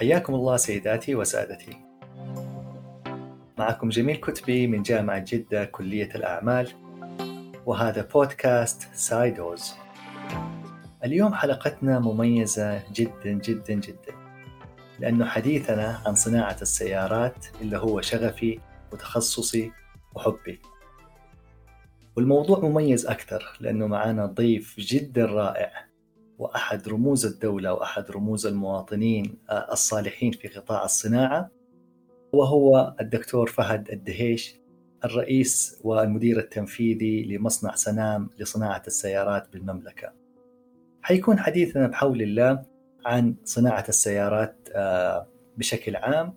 حياكم الله سيداتي وسادتي. معكم جميل كتبي من جامعة جدة كلية الأعمال وهذا بودكاست سايدوز. اليوم حلقتنا مميزة جدا جدا جدا لأنه حديثنا عن صناعة السيارات اللي هو شغفي وتخصصي وحبي. والموضوع مميز أكثر لأنه معنا ضيف جدا رائع. وأحد رموز الدولة وأحد رموز المواطنين آه، الصالحين في قطاع الصناعة وهو الدكتور فهد الدهيش الرئيس والمدير التنفيذي لمصنع سنام لصناعة السيارات بالمملكة. حيكون حديثنا بحول الله عن صناعة السيارات آه، بشكل عام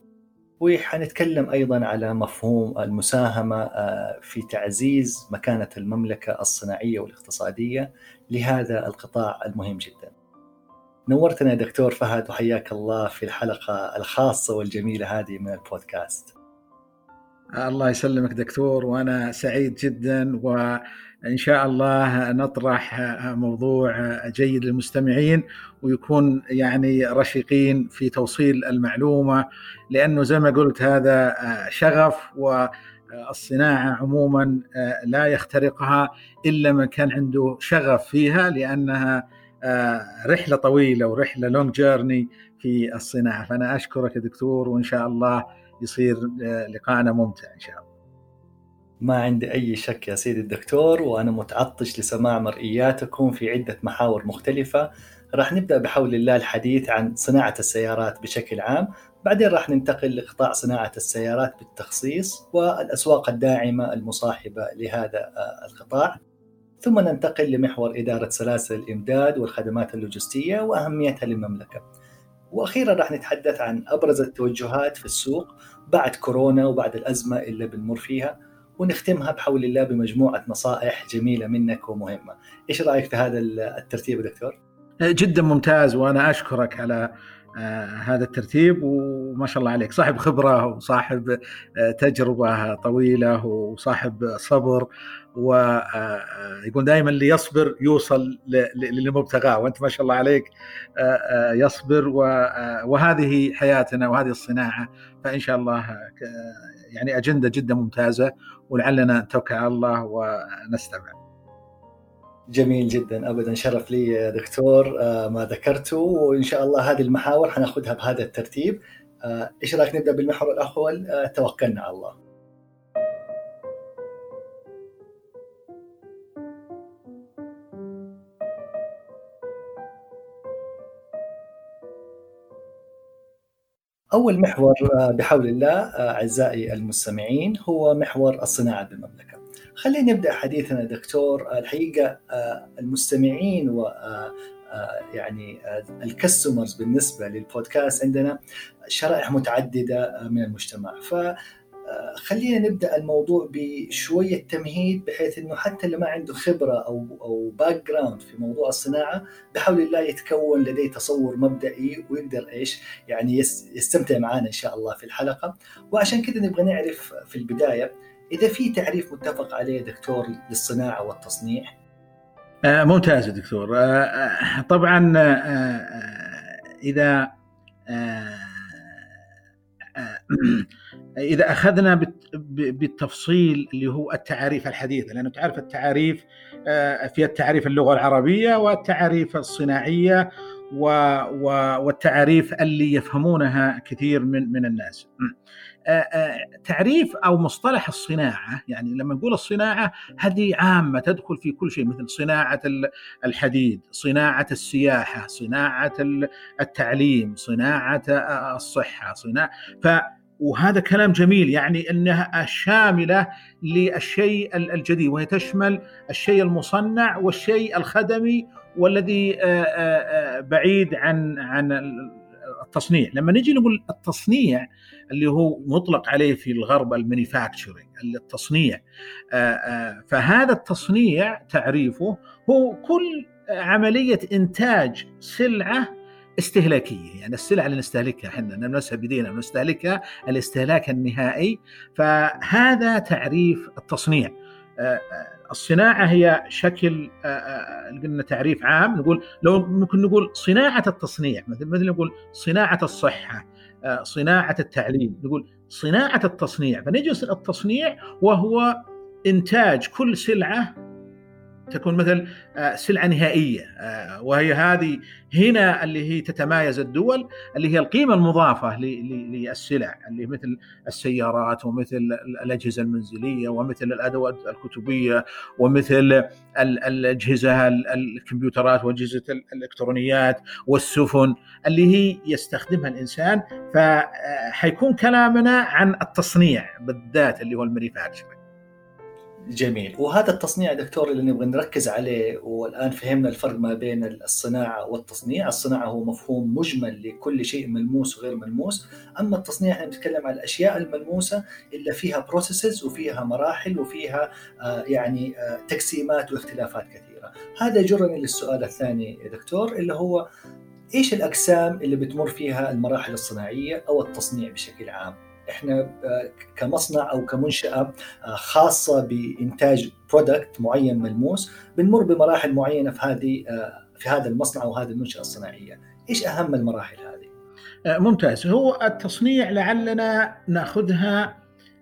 وحنتكلم أيضا على مفهوم المساهمة آه، في تعزيز مكانة المملكة الصناعية والاقتصادية لهذا القطاع المهم جدا. نورتنا يا دكتور فهد وحياك الله في الحلقة الخاصة والجميلة هذه من البودكاست. الله يسلمك دكتور وأنا سعيد جدا وإن شاء الله نطرح موضوع جيد للمستمعين ويكون يعني رشيقين في توصيل المعلومة لأنه زي ما قلت هذا شغف و الصناعة عموما لا يخترقها إلا من كان عنده شغف فيها لأنها رحلة طويلة ورحلة لونج جيرني في الصناعة. فأنا أشكرك يا دكتور وإن شاء الله يصير لقاءنا ممتع إن شاء الله. ما عندي أي شك يا سيدي الدكتور وأنا متعطش لسماع مرئياتكم في عدة محاور مختلفة. راح نبدأ بحول الله الحديث عن صناعة السيارات بشكل عام. بعدين راح ننتقل لقطاع صناعة السيارات بالتخصيص والأسواق الداعمة المصاحبة لهذا القطاع. ثم ننتقل لمحور إدارة سلاسل الإمداد والخدمات اللوجستية وأهميتها للمملكة. وأخيرا راح نتحدث عن أبرز التوجهات في السوق بعد كورونا وبعد الأزمة اللي بنمر فيها. ونختمها بحول الله بمجموعة نصائح جميلة منك ومهمة. إيش رأيك في هذا الترتيب دكتور؟ جدا ممتاز وأنا أشكرك على آه هذا الترتيب وما شاء الله عليك. صاحب خبرة وصاحب آه تجربة طويلة وصاحب صبر. ويقول دائما اللي يصبر يوصل للمبتغاه وأنت ما شاء الله عليك يصبر وهذه حياتنا وهذه الصناعة فإن شاء الله يعني أجندة جدا ممتازة ولعلنا نتوكل على الله ونستمع. جميل جدا ابدا شرف لي يا دكتور ما ذكرته وإن شاء الله هذه المحاور حناخذها بهذا الترتيب. إيش رأيك نبدأ بالمحور الأول توكلنا على الله. أول محور بحول الله أعزائي المستمعين هو محور الصناعة بالمملكة. خلينا نبدأ حديثنا دكتور. الحقيقة المستمعين و يعني ال customers بالنسبة للبودكاست عندنا شرائح متعددة من المجتمع. ف خلينا نبدأ الموضوع بشوية تمهيد بحيث إنه حتى اللي ما عنده خبرة أو أو background في موضوع الصناعة بحول الله يتكون لديه تصور مبدئي ويقدر إيش؟ يعني يستمتع معنا إن شاء الله في الحلقة. وعشان كذا نبغى نعرف في البداية إذا في تعريف متفق عليه دكتور للصناعة والتصنيع؟ آه ممتاز دكتور. آه طبعا آه إذا إذا أخذنا بالتفصيل اللي هو التعاريف الحديثه لأنه تعرف التعاريف في التعريف اللغة العربية والتعاريف الصناعية والتعاريف اللي يفهمونها كثير من من الناس. تعريف أو مصطلح الصناعة يعني لما نقول الصناعة هذه عامة تدخل في كل شيء مثل صناعة الحديد، صناعة السياحة، صناعة التعليم، صناعة الصحة، صناعة ف وهذا كلام جميل يعني إنها شاملة للشيء الجديد وهي تشمل الشيء المصنع والشيء الخدمي والذي بعيد عن عن التصنيع. لما نجي نقول التصنيع اللي هو مطلق عليه في الغرب المانيفاكتشرنج التصنيع فهذا التصنيع تعريفه هو كل عملية إنتاج سلعة استهلاكية يعني السلع اللي نستهلكها إحنا نلمسها بيدينا ونستهلكها الاستهلاك النهائي. فهذا تعريف التصنيع. الصناعة هي شكل قلنا تعريف عام. نقول لو ممكن نقول صناعة التصنيع مثل مثل نقول صناعة الصحة صناعة التعليم. نقول صناعة التصنيع. فنجي التصنيع وهو إنتاج كل سلعة تكون مثل آه، سلعة نهائية آه، وهي هذه هنا اللي هي تتمايز الدول اللي هي القيمة المضافة للسلع اللي مثل السيارات ومثل الأجهزة المنزلية ومثل الأدوات الكتبية ومثل الأجهزة الكمبيوترات وأجهزة الإلكترونيات والسفن اللي هي يستخدمها الإنسان. فحيكون كلامنا عن التصنيع بالذات اللي هو ال manufacturing جميل وهذا التصنيع دكتور اللي نبغى نركز عليه والآن فهمنا الفرق ما بين الصناعة والتصنيع، الصناعة هو مفهوم مجمل لكل شيء ملموس وغير ملموس، أما التصنيع إحنا نتكلم عن الأشياء الملموسة اللي فيها processes وفيها مراحل وفيها آه يعني آه تقسيمات واختلافات كثيرة. هذا يجرني للسؤال الثاني يا دكتور اللي هو إيش الأقسام اللي بتمر فيها المراحل الصناعية أو التصنيع بشكل عام؟ إحنا آه، كمصنع أو كمنشأة آه، خاصة بإنتاج برودكت معين ملموس بنمر بمراحل معينة في هذه آه، في هذا المصنع أو هذه المنشأة الصناعية، إيش أهم المراحل هذه؟ ممتاز، هو التصنيع لعلنا نأخذها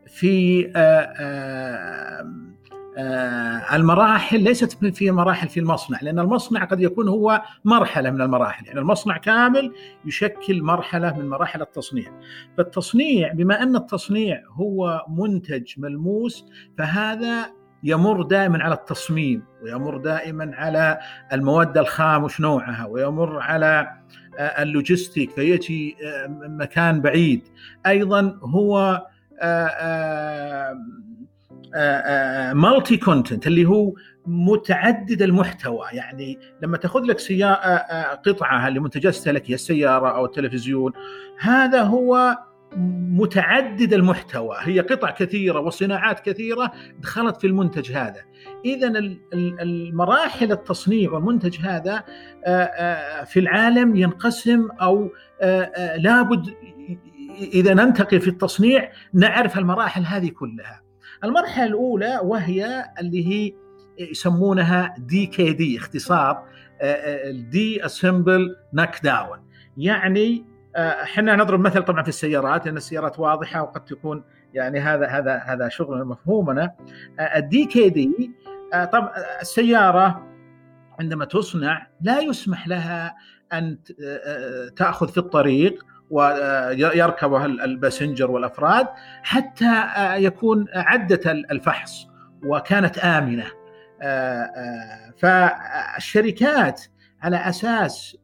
في المراحل ليست في مراحل في المصنع لأن المصنع قد يكون هو مرحلة من المراحل يعني المصنع كامل يشكل مرحلة من مراحل التصنيع. فالتصنيع بما أن التصنيع هو منتج ملموس فهذا يمر دائما على التصميم ويمر دائما على المواد الخام وش نوعها ويمر على آه، اللوجستيك فيجي آه، مكان بعيد. أيضا هو مالتي كونتنت اللي هو متعدد المحتوى. يعني لما تاخذ لك سيارة قطعة لمنتجات استهلاكيه السيارة أو التلفزيون هذا هو متعدد المحتوى. هي قطع كثيرة وصناعات كثيرة دخلت في المنتج هذا. اذا المراحل التصنيع والمنتج هذا في العالم ينقسم أو لابد إذا ننتقل في التصنيع نعرف المراحل هذه كلها. المرحلة الأولى وهي اللي هي يسمونها DKD اختصار disassemble knock down يعني آه، إحنا نضرب مثل طبعا في السيارات لأن السيارات واضحة وقد تكون يعني هذا هذا هذا شغل مفهومنا. ال DKD طبعا السيارة عندما تصنع لا يسمح لها أن آه، تأخذ في الطريق ويركبها ال passenger والأفراد حتى آه، يكون عدة الفحص وكانت آمنة. آه، فالشركات على أساس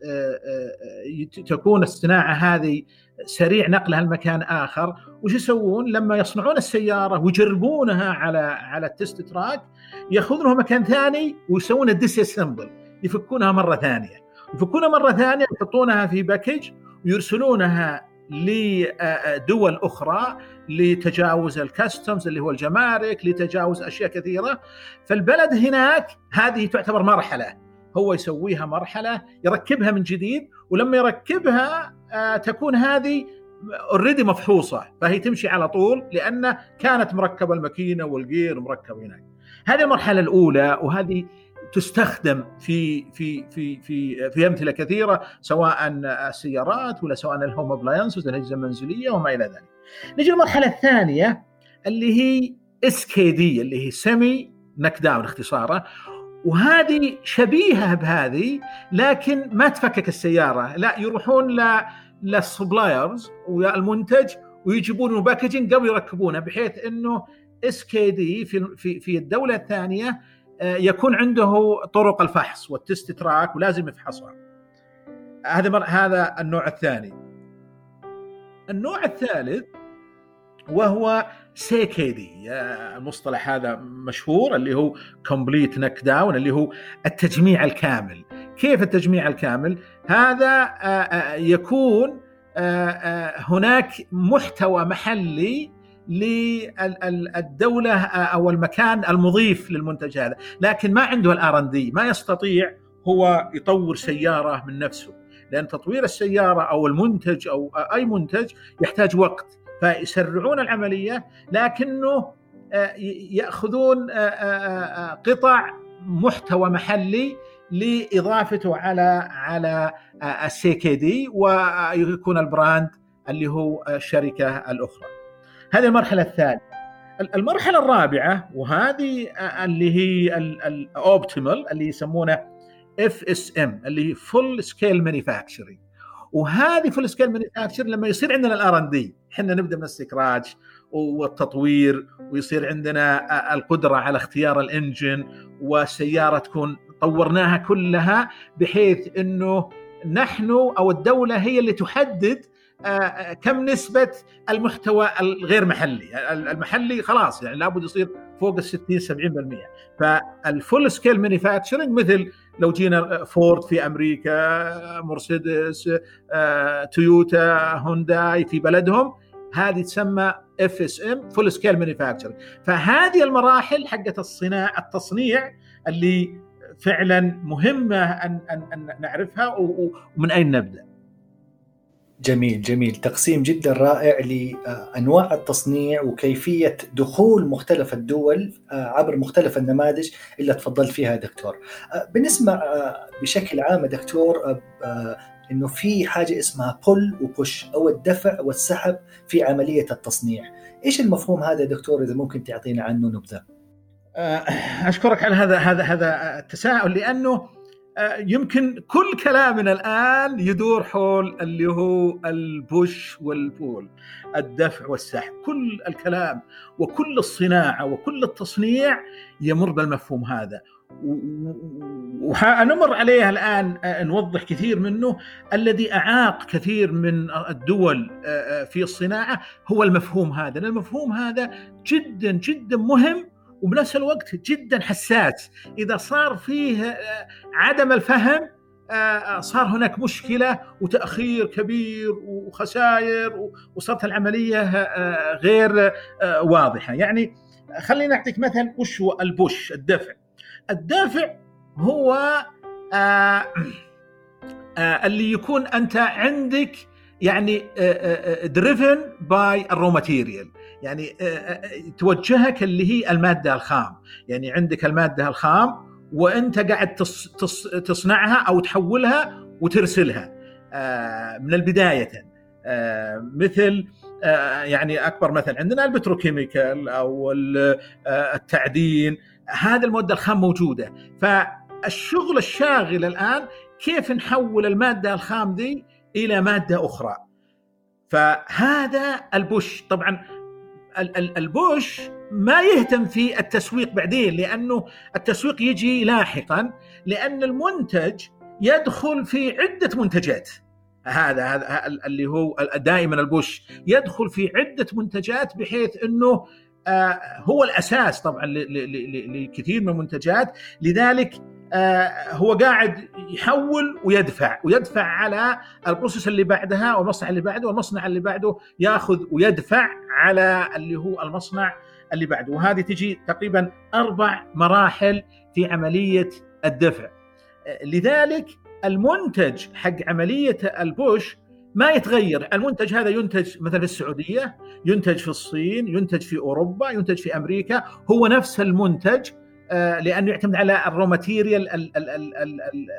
تكون الصناعة هذه سريع نقلها لمكان آخر وش يسوون؟ لما يصنعون السيارة ويجربونها على على ال test track يأخذونها مكان ثاني ويسوون ال disassemble. يفكونها مرة ثانية. يفكونها مرة ثانية يحطونها في package ويرسلونها لدول أخرى لتجاوز ال customs اللي هو الجمارك لتجاوز أشياء كثيرة. فالبلد هناك هذه تعتبر مرحلة. هو يسويها مرحلة يركبها من جديد ولما يركبها آه، تكون هذه already مفحوصة فهي تمشي على طول لأن كانت مركبة الماكينة وال gear مركب هناك. هذه المرحلة الأولى وهذه تستخدم في في في في في أمثلة كثيرة سواء السيارات ولا سواء ال home appliances الأجهزة المنزلية وما إلى ذلك. نجي للمرحلة الثانية اللي هي SKD اللي هي semi knocked down اختصاره وهذه شبيهة بهذه لكن ما تفكك السيارة. لا يروحون ل لل suppliers والمنتج ويجيبون packaging قبل يركبونه بحيث إنه SKD في في في الدولة الثانية آه، يكون عنده طرق الفحص وال test track ولازم يفحصها. هذا هذا النوع الثاني. النوع الثالث وهو CKD المصطلح هذا مشهور اللي هو complete knocked down اللي هو التجميع الكامل. كيف التجميع الكامل؟ هذا آه، آه، يكون هناك محتوى محلي للدولة أو المكان المضيف للمنتج هذا، لكن ما عنده الار إن دي، ما يستطيع هو يطور سيارة من نفسه، لأن تطوير السيارة أو المنتج أو أي منتج يحتاج وقت، فيسرعون العملية لكنه آه، يأخذون آه، آه، قطع محتوى محلي لإضافته على على ال CKD ويكون ال brand اللي هو الشركة الأخرى. هذه المرحلة الثالثه. المرحلة الرابعة وهذه اللي هي ال optimal اللي يسمونه FSM اللي هي full scale manufacturing. وهذه full scale manufacture لما يصير عندنا ال R&D إحنا نبدأ من ال scratch والتطوير ويصير عندنا القدرة على اختيار ال engine والسيارة تكون طورناها كلها بحيث إنه نحن أو الدولة هي اللي تحدد كم نسبة المحتوى الغير محلي. المحلي خلاص يعني لابد يصير فوق ال 60 70% فال full scale manufacturing مثل لو جينا فورد في أمريكا مرسيدس تويوتا هونداي في بلدهم. هذه تسمى FSM full scale manufacturing فهذه المراحل حقت الصناعه التصنيع اللي فعلا مهمة أن أن, أن نعرفها ومن أين نبدأ؟ جميل جميل تقسيم جدا رائع لانواع التصنيع وكيفية دخول مختلف الدول عبر مختلف النماذج اللي تفضلت فيها دكتور. بنسمع بشكل عام دكتور إنه في حاجة اسمها بول وبوش أو الدفع والسحب في عملية التصنيع. إيش المفهوم هذا دكتور إذا ممكن تعطينا عنه نبذة؟ أشكرك على هذا هذا هذا التساؤل لأنه يمكن كل كلامنا الآن يدور حول اللي هو البوش والبول الدفع والسحب. كل الكلام وكل الصناعة وكل التصنيع يمر بالمفهوم هذا. وحنمر عليه الآن نوضح كثير منه. الذي أعاق كثير من الدول في الصناعة هو المفهوم هذا. المفهوم هذا جدا جدا مهم وبنفس الوقت جدا حساس. إذا صار فيه عدم الفهم صار هناك مشكلة وتأخير كبير وخسائر وصارت العملية غير واضحة. يعني خليني أعطيك مثلا وش هو البوش الدفع. الدافع هو اللي يكون أنت عندك يعني driven by ال raw material يعني توجهك اللي هي المادة الخام. يعني عندك المادة الخام وأنت قاعد تص تص تصنعها أو تحولها وترسلها من البداية مثل يعني أكبر مثل عندنا ال petrochemical أو التعدين. هذه المواد الخام موجودة. فالشغل الشاغل الآن كيف نحول المادة الخام دي إلى مادة أخرى؟ فهذا ال push. طبعا ال push ما يهتم في التسويق بعدين لأنه التسويق يجي لاحقا لأن المنتج يدخل في عدة منتجات. هذا هذا اللي هو دائما ال push يدخل في عدة منتجات بحيث إنه هو الأساس طبعا لكثير من المنتجات. لذلك هو قاعد يحول ويدفع ويدفع على ال process اللي بعدها والمصنع اللي بعده والمصنع اللي بعده ياخذ ويدفع على اللي هو المصنع اللي بعده. وهذه تجي تقريبا أربع مراحل في عملية الدفع. لذلك المنتج حق عملية ال push ما يتغير. المنتج هذا ينتج مثلا في السعودية ينتج في الصين ينتج في أوروبا ينتج في أمريكا هو نفس المنتج لأنه يعتمد على ال raw material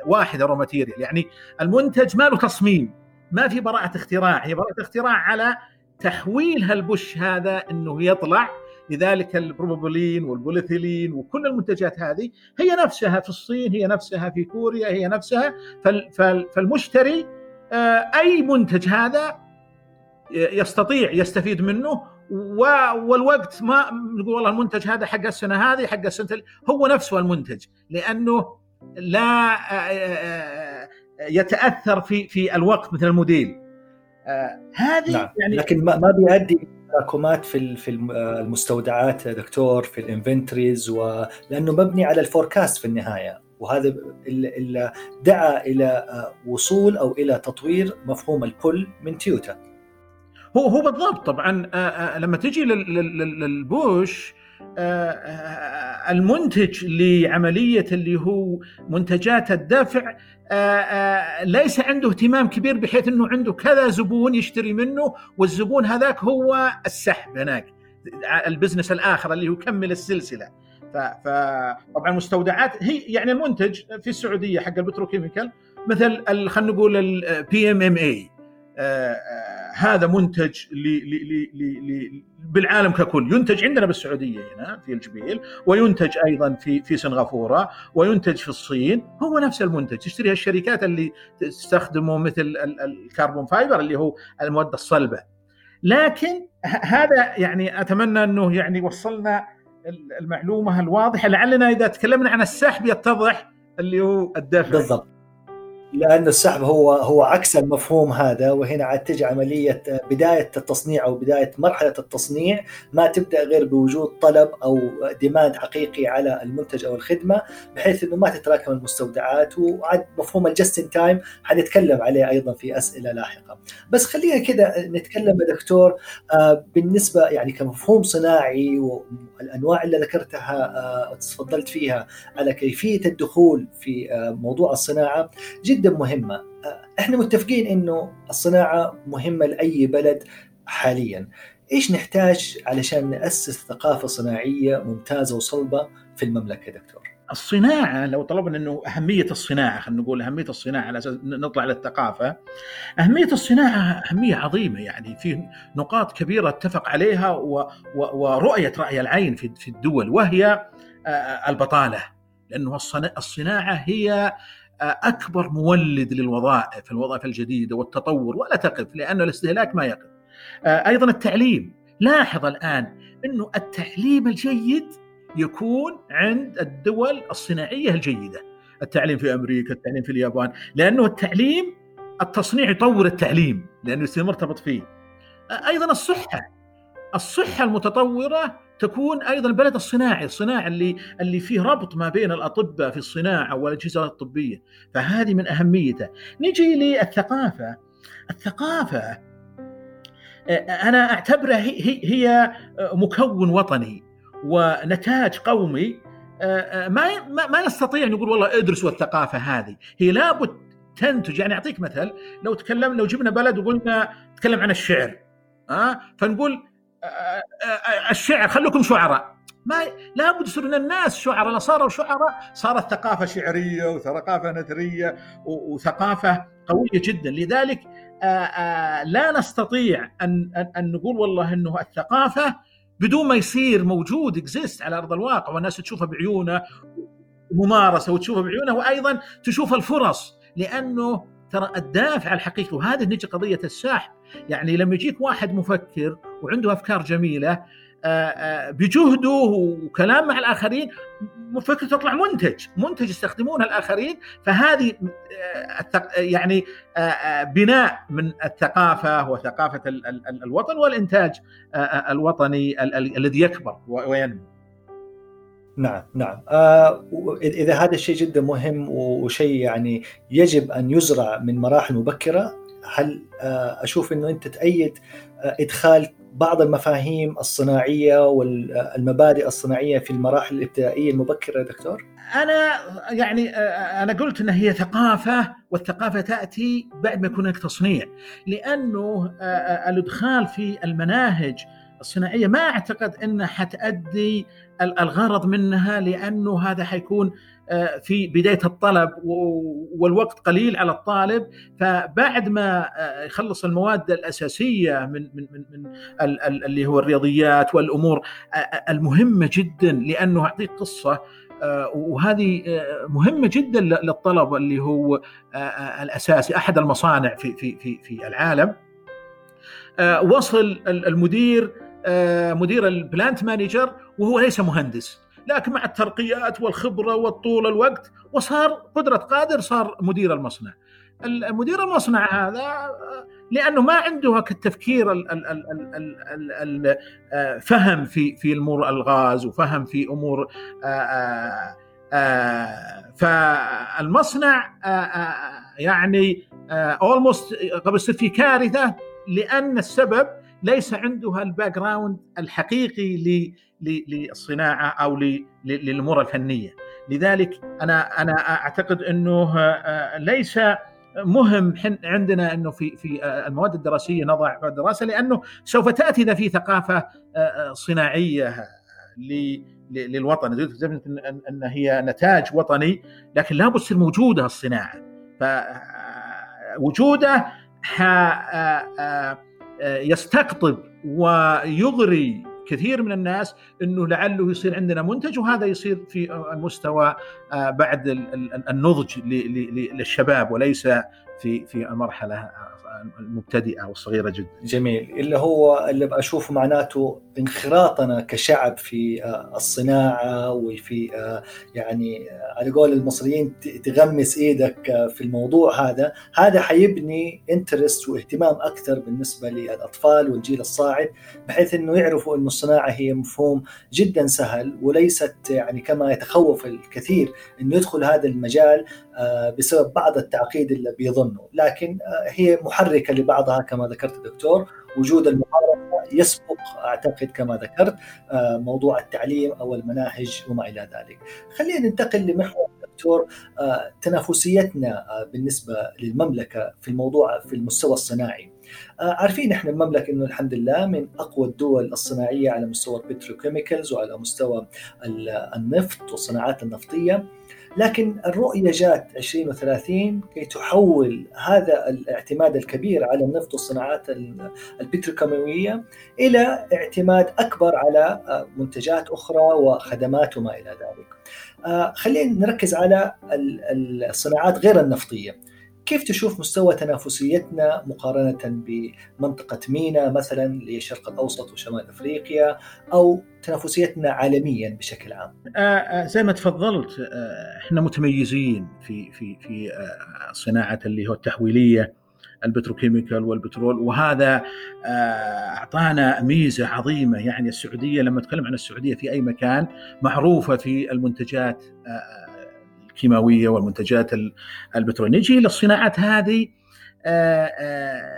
الواحد material يعني المنتج ما له تصميم ما في براءة اختراع هي براءة اختراع على تحويل هال push هذا إنه يطلع. لذلك البروبيلين والبوليثيلين وكل المنتجات هذه هي نفسها في الصين هي نفسها في كوريا هي نفسها. فالمشتري أي منتج هذا يستطيع يستفيد منه والوقت ما نقول والله المنتج هذا حق السنة هذه حق السنة هو نفسه المنتج لأنه لا يتأثر في في الوقت مثل الموديل هذه نعم. يعني لكن ما بيؤدي تراكمات في في المستودعات دكتور في ال inventories ولأنه مبني على ال forecast في النهاية. وهذا اللي دعا إلى وصول أو إلى تطوير مفهوم ال pull من تويوتا هو هو بالضبط. طبعا لما تجي لل push المنتج لعملية اللي هو منتجات الدفع ليس عنده اهتمام كبير بحيث إنه عنده كذا زبون يشتري منه والزبون هذاك هو السحب هناك ال business الآخر اللي هو يكمل السلسلة. فطبعا المستودعات هي يعني المنتج في السعودية حق ال petrochemical مثل خلينا نقول ال PMMA هذا منتج لي لي لي بالعالم ككل. ينتج عندنا بالسعودية هنا في الجبيل وينتج أيضا في في سنغافورة وينتج في الصين. هو نفس المنتج. تشتريها الشركات اللي تستخدمه مثل ال carbon fiber اللي هو المواد الصلبة. لكن هذا يعني أتمنى أنه يعني وصلنا المعلومة الواضحة لعلنا إذا تكلمنا عن السحب يتضح اللي هو الدفع بالضبط. لأن السحب هو هو عكس المفهوم هذا وهنا عاد تجي عملية بداية التصنيع أو بداية مرحلة التصنيع ما تبدأ غير بوجود طلب أو demand حقيقي على المنتج أو الخدمة بحيث أنه ما تتراكم المستودعات وعاد مفهوم ال just in time حنتكلم عليه أيضا في أسئلة لاحقة. بس خلينا كذا نتكلم يا دكتور آه، بالنسبة يعني كمفهوم صناعي والأنواع اللي ذكرتها آه، تفضلت فيها على كيفية الدخول في آه، موضوع الصناعة جدا مهمة. إحنا متفقين إنه الصناعة مهمة لأي بلد حاليا. إيش نحتاج علشان نأسس ثقافة صناعية ممتازة وصلبة في المملكة دكتور؟ الصناعة لو طلبنا إنه أهمية الصناعة خلينا نقول أهمية الصناعة على أساس نطلع للثقافة. أهمية الصناعة أهمية عظيمة يعني في نقاط كبيرة اتفق عليها و و ورؤية رأي العين في في الدول وهي البطالة. لأنه الصناعة هي أكبر مولد للوظائف الوظائف الجديدة والتطور ولا تقف لأنه الاستهلاك ما يقف. أيضا التعليم. لاحظ الآن إنه التعليم الجيد يكون عند الدول الصناعية الجيدة التعليم في أمريكا التعليم في اليابان لأنه التعليم التصنيع يطور التعليم لأنه يصير مرتبط فيه أيضا الصحة الصحة المتطورة تكون أيضا البلد الصناعي، الصناعي اللي اللي فيه ربط ما بين الأطباء في الصناعة والأجهزة الطبية، فهذه من أهميته. نجي للثقافة. الثقافة أنا أعتبرها هي مكون وطني ونتاج قومي ما ما نستطيع نقول والله ادرسوا الثقافه هذه، هي لابد تنتج يعني أعطيك مثل لو تكلمنا لو جبنا بلد وقلنا تكلم عن الشعر ها أه؟ فنقول الشعر خلوكم شعراء ما لابد يصير أن الناس شعراء صاروا شعراء صارت ثقافة شعرية وثقافة نثرية وثقافة قوية جدا لذلك لا نستطيع ان أن نقول والله إنه الثقافة بدون ما يصير موجود اكزيست على أرض الواقع والناس تشوفها بعيونه ممارسة وتشوفها بعيونها وأيضا تشوف الفرص لأنه ترى الدافع الحقيقي وهذه نجي قضية السحب. يعني لما يجيك واحد مفكر وعنده أفكار جميلة بجهده وكلام مع الآخرين مفكر تطلع منتج منتج يستخدمونه الآخرين فهذه يعني بناء من الثقافة وثقافة الوطن والإنتاج الوطني الذي يكبر وينمو. نعم نعم. آه إذا هذا الشيء جدا مهم وشيء يعني يجب أن يزرع من مراحل مبكرة هل آه أشوف إنه أنت تأيد آه إدخال بعض المفاهيم الصناعية والمبادئ الصناعية في المراحل الابتدائية المبكرة دكتور؟ أنا يعني أنا قلت إن هي ثقافة والثقافة تأتي بعد ما يكون هناك تصنيع لأنه الإدخال في المناهج الصناعية ما أعتقد إنها حتأدي الغرض منها لأنه هذا حيكون في بداية الطلب والوقت قليل على الطالب. فبعد ما يخلص المواد الأساسية من من من, من اللي هو الرياضيات والأمور المهمة جدا لأنه اعطيك قصة وهذه مهمة جدا للطلب اللي هو الأساسي أحد المصانع في في في في العالم. وصل المدير مدير ال plant manager وهو ليس مهندس. لكن مع الترقيات والخبرة والطول الوقت وصار قدرة قادر صار مدير المصنع. المدير المصنع هذا لأنه ما عنده التفكير الفهم في في أمور الغاز وفهم في أمور فالمصنع يعني almost قبل يصير في كارثه لأن السبب ليس عنده ال background الحقيقي للصناعة أو للأمور الفنية. لذلك أنا أنا أعتقد أنه ليس مهم عندنا أنه في في المواد الدراسية نضع دراسة لأنه سوف تأتي إذا في ثقافة صناعية للوطن. ان هي نتاج وطني لكن لابد تصير موجوده الصناعة. فوجوده يستقطب ويغري كثير من الناس إنه لعله يصير عندنا منتج وهذا يصير في المستوى بعد النضج للشباب وليس في في المرحلة المبتدئة والصغيرة جدا. جميل. اللي هو اللي بشوفه معناته انخراطنا كشعب في آه، الصناعة وفي آه، يعني آه، على قول المصريين تغمس إيدك في الموضوع هذا، هذا حيبني انترست واهتمام أكثر بالنسبة للأطفال والجيل الصاعد بحيث إنه يعرفوا إنه الصناعة هي مفهوم جدا سهل وليست يعني كما يتخوف الكثير إنه يدخل هذا المجال. بسبب بعض التعقيد اللي بيظنه، لكن هي محركة لبعضها كما ذكرت دكتور وجود المقارنه يسبق أعتقد كما ذكرت آه، موضوع التعليم أو المناهج وما إلى ذلك. خلينا ننتقل لمحور دكتور آه، تنافسيتنا آه، بالنسبة للمملكة في الموضوع في المستوى الصناعي. عارفين إحنا المملكة إنه الحمد لله من أقوى الدول الصناعية على مستوى البتروكيميكالز وعلى مستوى النفط والصناعات النفطية. لكن الرؤية جاءت 2030 كي تحول هذا الاعتماد الكبير على النفط والصناعات البتروكيماوية إلى اعتماد أكبر على منتجات أخرى وخدمات وما إلى ذلك. آه، خلينا نركز على الصناعات غير النفطية. كيف تشوف مستوى تنافسيتنا مقارنة بمنطقة مينا مثلا للشرق الأوسط وشمال أفريقيا أو تنافسيتنا عالميا بشكل عام؟ آه, آه، زي ما تفضلت آه إحنا متميزين في في في صناعة اللي هو التحويلية البتروكيميكال والبترول وهذا أعطانا ميزة عظيمة يعني السعودية لما نتكلم عن السعودية في أي مكان معروفة في المنتجات الكيماوية والمنتجات البتروليه نجي للصناعات هذه آه، آه،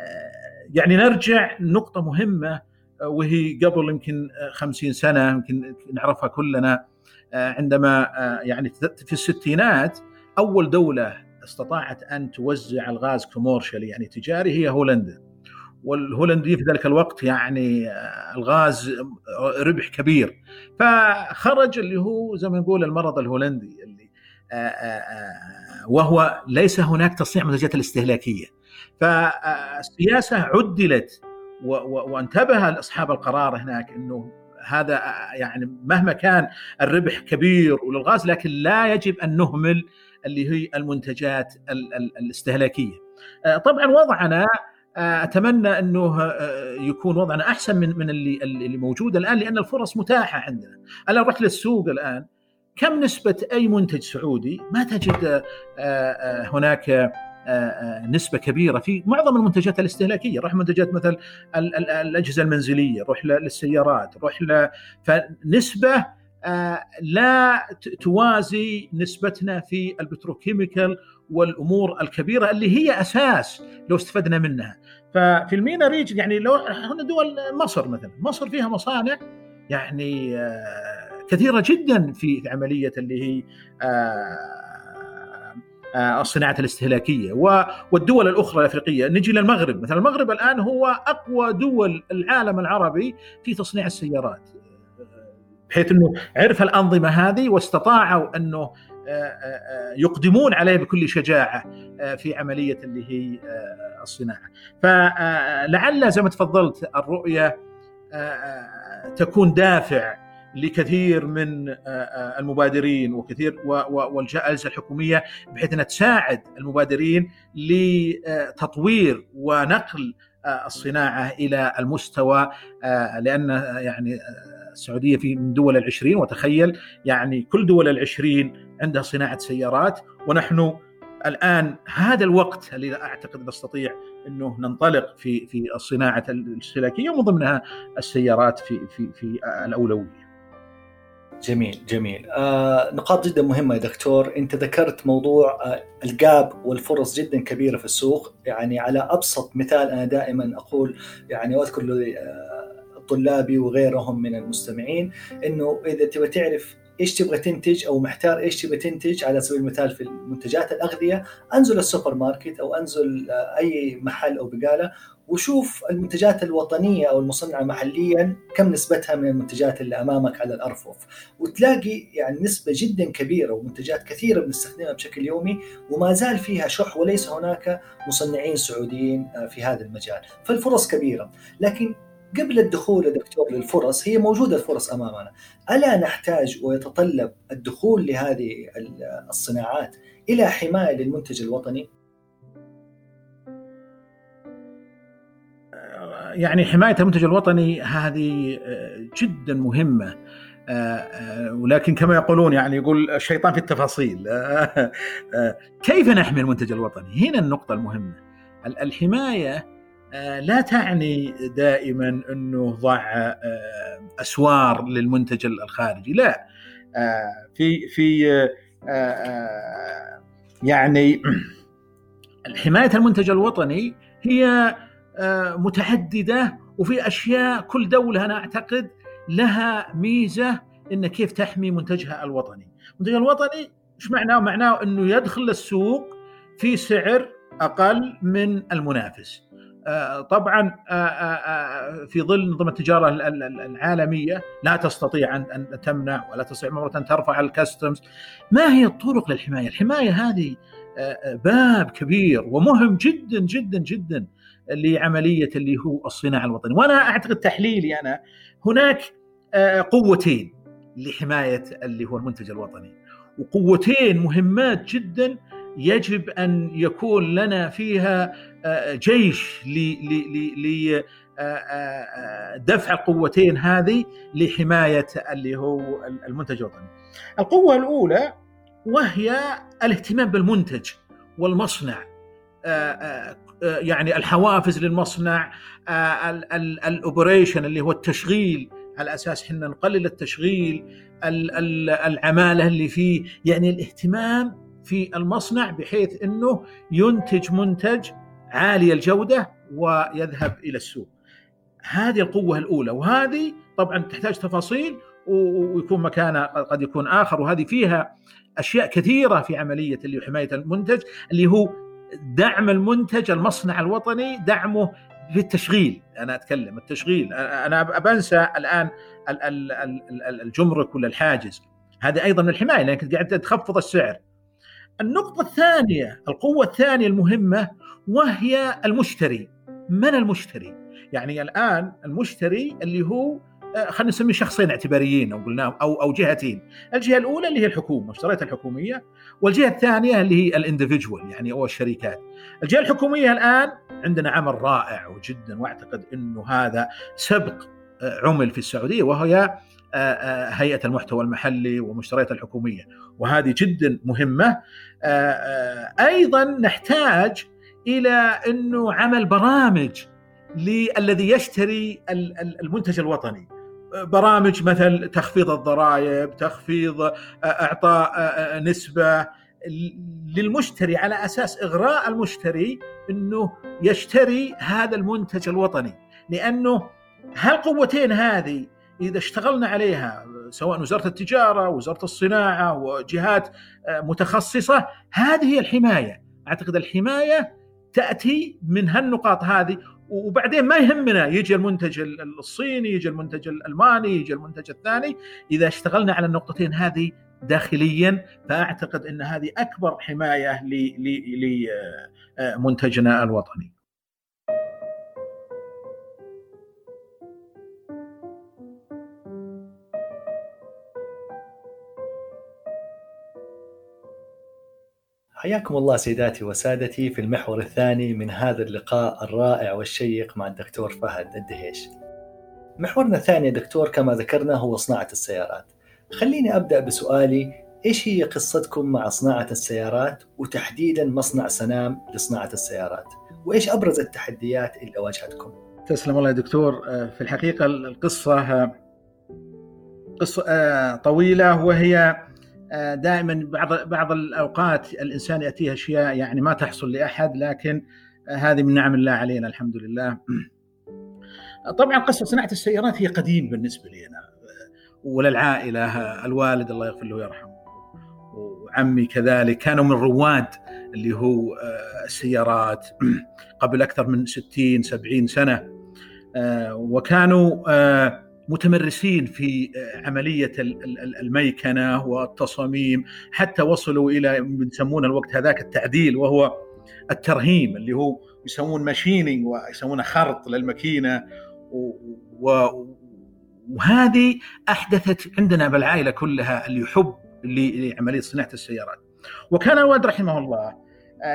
يعني نرجع نقطة مهمة آه، وهي قبل يمكن خمسين سنة يمكن نعرفها كلنا عندما يعني في الستينات أول دولة استطاعت أن توزع الغاز كوميرشال يعني تجاري هي هولندا. والهولندي في ذلك الوقت يعني الغاز ربح كبير. فخرج اللي هو زي ما نقول المرض الهولندي اللي وهو ليس هناك تصنيع منتجات الاستهلاكية فالسياسة عدلت وانتبه أصحاب القرار هناك إنه هذا يعني مهما كان الربح كبير وللغاز لكن لا يجب أن نهمل اللي هي المنتجات الاستهلاكية. طبعا وضعنا أتمنى إنه يكون وضعنا أحسن من من اللي اللي موجود الآن لأن الفرص متاحة عندنا. أنا رحت للسوق الآن كم نسبة أي منتج سعودي ما تجد آه، آه، هناك آه، نسبة كبيرة في معظم المنتجات الاستهلاكية؟ روح منتجات مثل الأجهزة المنزلية روح للسيارات روح ل... فنسبة لا توازي نسبتنا في ال petrochemical والأمور الكبيرة اللي هي أساس لو استفدنا منها. ففي ال MENA region يعني لو هنا دول مصر مثلا مصر فيها مصانع يعني كثيرة جدا في عملية اللي هي آه، آه، الصناعة الاستهلاكية والدول الأخرى الأفريقية. نجي للمغرب مثلا المغرب الآن هو أقوى دول العالم العربي في تصنيع السيارات بحيث إنه عرف الأنظمة هذه واستطاعوا إنه آه، يقدمون عليه بكل شجاعة في عملية اللي هي الصناعة. فلعل زي ما تفضلت الرؤية تكون دافع لكثير من آه، آه، المبادرين وكثير والجائزه الحكومية بحيث أنها تساعد المبادرين لتطوير ونقل آه، الصناعة إلى المستوى لأن يعني السعودية في من دول العشرين وتخيل يعني كل دول العشرين عندها صناعة سيارات ونحن الآن هذا الوقت اللي أعتقد نستطيع أنه ننطلق في في الصناعة الاستهلاكية ومن ضمنها السيارات في في في الأولوية. جميل جميل. آه نقاط جدا مهمة يا دكتور. أنت ذكرت موضوع آه الجاب والفرص جدا كبيرة في السوق. يعني على أبسط مثال أنا دائما أقول يعني وأذكر آه طلابي وغيرهم من المستمعين أنه إذا تبغى تعرف إيش تبغى تنتج أو محتار إيش تبغى تنتج على سبيل المثال في المنتجات الأغذية أنزل السوبر ماركت أو أنزل أي محل أو بقالة وشوف المنتجات الوطنية أو المصنعة محليا كم نسبتها من المنتجات اللي أمامك على الأرفف؟ وتلاقي يعني نسبة جدا كبيرة ومنتجات كثيرة بنستخدمها بشكل يومي وما زال فيها شح وليس هناك مصنعين سعوديين في هذا المجال. فالفرص كبيرة. لكن قبل الدخول يا دكتور للفرص هي موجودة الفرص أمامنا. ألا نحتاج ويتطلب الدخول لهذه الصناعات إلى حماية للمنتج الوطني؟ يعني حماية المنتج الوطني هذه جدا مهمة. ولكن كما يقولون يعني يقول الشيطان في التفاصيل. كيف نحمي المنتج الوطني؟ هنا النقطة المهمة. الحماية لا تعني دائما أنه ضع أسوار للمنتج الخارجي. لا. في في يعني حماية المنتج الوطني هي متعددة وفي أشياء كل دولة أنا أعتقد لها ميزة إن كيف تحمي منتجها الوطني. المنتج الوطني إيش معناه؟ معناه إنه يدخل السوق في سعر أقل من المنافس. طبعا في ظل نظام التجارة العالمية لا تستطيع ان تمنع ولا تستطيع مرة أن ترفع الكاستمز. ما هي الطرق للحماية؟ الحماية هذه باب كبير ومهم جدا جدا جدا لعملية اللي هو الصناعة الوطنية، وأنا أعتقد تحليلي أنا هناك قوتين لحماية اللي هو المنتج الوطني، وقوتين مهمات جدا يجب أن يكون لنا فيها جيش لدفع القوتين هذه لحماية اللي هو المنتج الوطني. القوة الأولى وهي الاهتمام بالمنتج والمصنع يعني الحوافز للمصنع الأوبريشن اللي هو التشغيل على أساس إحنا نقلل التشغيل العمالة اللي فيه. يعني الاهتمام في المصنع بحيث إنه ينتج منتج عالي الجودة ويذهب إلى السوق. هذه القوة الأولى. وهذه طبعا تحتاج تفاصيل ويكون مكانها قد يكون آخر. وهذه فيها أشياء كثيرة في عملية اللي حماية المنتج اللي هو دعم المنتج المصنع الوطني دعمه في التشغيل أنا أتكلم التشغيل. أنا بنسى الآن الجمرك ولا الحاجز. هذه أيضا من الحماية لأنك قاعد تخفض السعر. النقطة الثانية القوة الثانية المهمة وهي المشتري. من المشتري؟ يعني الآن المشتري اللي هو خلينا نسميه شخصين اعتباريين أو قلنا أو أو جهتين، الجهة الأولى اللي هي الحكومة، المشتريات الحكومية، والجهة الثانية اللي هي الاندفجوال يعني أو الشركات. الجهة الحكومية الآن عندنا عمل رائع جدا وأعتقد إنه هذا سبق عمل في السعودية وهي هيئة المحتوى المحلي والمشتريات الحكومية، وهذه جدا مهمة. أيضا نحتاج إلى إنه عمل برامج للذي يشتري المنتج الوطني برامج مثل تخفيض الضرائب تخفيض إعطاء نسبة. للمشتري على أساس إغراء المشتري إنه يشتري هذا المنتج الوطني. لأنه هالقوتين هذه إذا اشتغلنا عليها سواء وزارة التجارة وزارة الصناعة وجهات متخصصة هذه هي الحماية. أعتقد الحماية تأتي من هالنقاط هذه. وبعدين ما يهمنا يجي المنتج الصيني يجي المنتج الألماني يجي المنتج الثاني إذا اشتغلنا على النقطتين هذه داخليا فأعتقد إن هذه أكبر حماية لمنتجنا الوطني. حياكم الله سيداتي وسادتي في المحور الثاني من هذا اللقاء الرائع والشيق مع الدكتور فهد الدهيش. محورنا الثاني دكتور كما ذكرنا هو صناعة السيارات. خليني أبدأ بسؤالي إيش هي قصتكم مع صناعة السيارات وتحديدا مصنع سنام لصناعة السيارات؟ وإيش أبرز التحديات اللي واجهتكم؟ تسلم الله يا دكتور في الحقيقة القصة قصة طويلة وهي دائما بعض بعض الأوقات الإنسان يأتيه أشياء يعني ما تحصل لأحد لكن هذه من نعم الله علينا الحمد لله. طبعا قصة صناعة السيارات هي قديم بالنسبة لي أنا وللعائله الوالد الله يغفر له ويرحمه وعمي كذلك كانوا من رواد اللي هو السيارات قبل أكثر من 60 70 سنة وكانوا متمرسين في عملية الميكنة والتصاميم حتى وصلوا إلى يسمونه الوقت هذاك التعديل وهو الترهيم اللي هو يسمون ماشينينج ويسمونه خرط للماكينة وهذه أحدثت عندنا بالعائلة كلها اللي يحب لعملية صناعة السيارات. وكان الوالد رحمه الله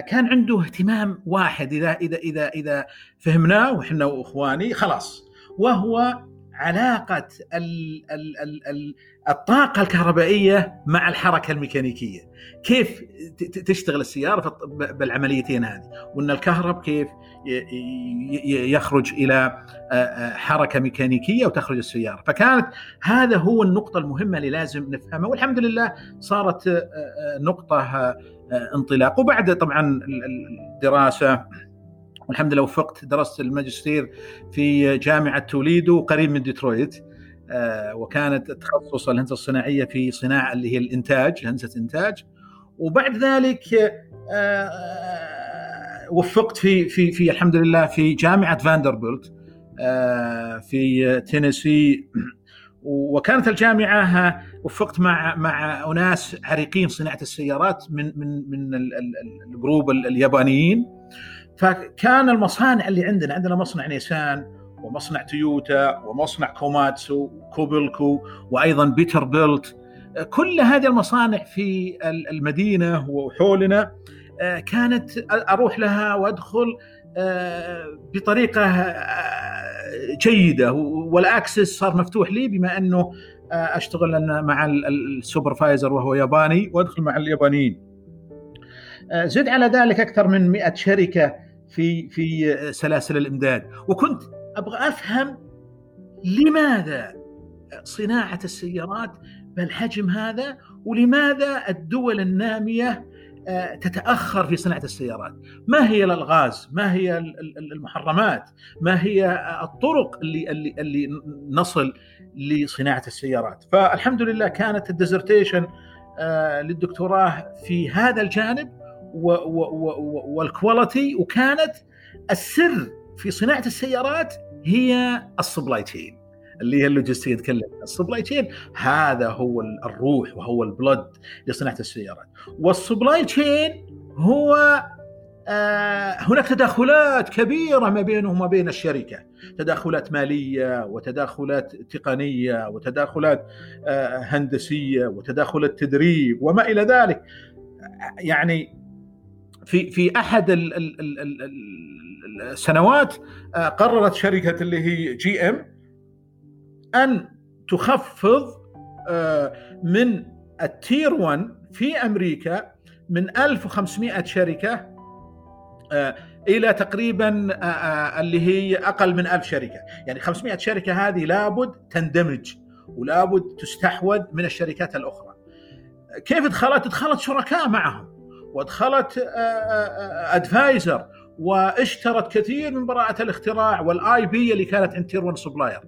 كان عنده اهتمام واحد إذا إذا إذا إذا فهمناه وحنا وإخواني خلاص وهو علاقة ال ال ال ال الطاقة الكهربائية مع الحركة الميكانيكية. كيف تشتغل السيارة بالعمليتين هذه؟ وأن الكهرب كيف يخرج إلى حركة ميكانيكية وتخرج السيارة. فكانت هذا هو النقطة المهمة اللي لازم نفهمها. والحمد لله صارت نقطة انطلاق. وبعد طبعا الدراسة والحمد لله وفقت درست الماجستير في جامعة توليدو قريب من ديترويت وكانت تخصص الهندسة الصناعية في صناعة اللي هي الإنتاج هندسة إنتاج. وبعد ذلك وفقت في في في الحمد لله في جامعة فاندربلت في تينيسي. وكانت الجامعة وفقت مع مع أناس عريقين صناعة السيارات من من من ال group اليابانيين. فكان المصانع اللي عندنا عندنا مصنع نيسان ومصنع تويوتا ومصنع كوماتسو كوبلكو وأيضا بيتر بيلت كل هذه المصانع في المدينة وحولنا كانت أروح لها وأدخل بطريقة جيدة. وال access صار مفتوح لي بما أنه أشتغل مع ال supervisor وهو ياباني وأدخل مع اليابانيين. زد على ذلك أكثر من 100 شركة. في في سلاسل الإمداد. وكنت أبغى أفهم لماذا صناعة السيارات بالحجم هذا ولماذا الدول النامية تتأخر في صناعة السيارات؟ ما هي الألغاز؟ ما هي المحرمات؟ ما هي الطرق اللي اللي اللي نصل لصناعة السيارات؟ فالحمد لله كانت الديزرتيشن للدكتوراه في هذا الجانب. وال quality وكانت السر في صناعة السيارات هي ال supply chain اللي هي اللوجستية نتكلم ال supply chain هذا هو الروح وهو ال blood لصناعة السيارات. وال supply chain هو آه هناك تداخلات كبيرة ما بينه وما بين الشركة. تداخلات مالية وتداخلات تقنية وتداخلات آه هندسية وتداخلات تدريب وما إلى ذلك. يعني في في أحد السنوات قررت شركة اللي هي جي إم أن تخفض من التير 1 في أمريكا من 1500 شركة إلى تقريبا اللي هي أقل من 1000 شركة، يعني 500 شركة هذه لابد تندمج ولابد تستحوذ من الشركات الأخرى. كيف دخلت؟ دخلت شركاء معهم وادخلت adviser واشترت كثير من براءة الاختراع وال IP اللي كانت عند tier 1 supplier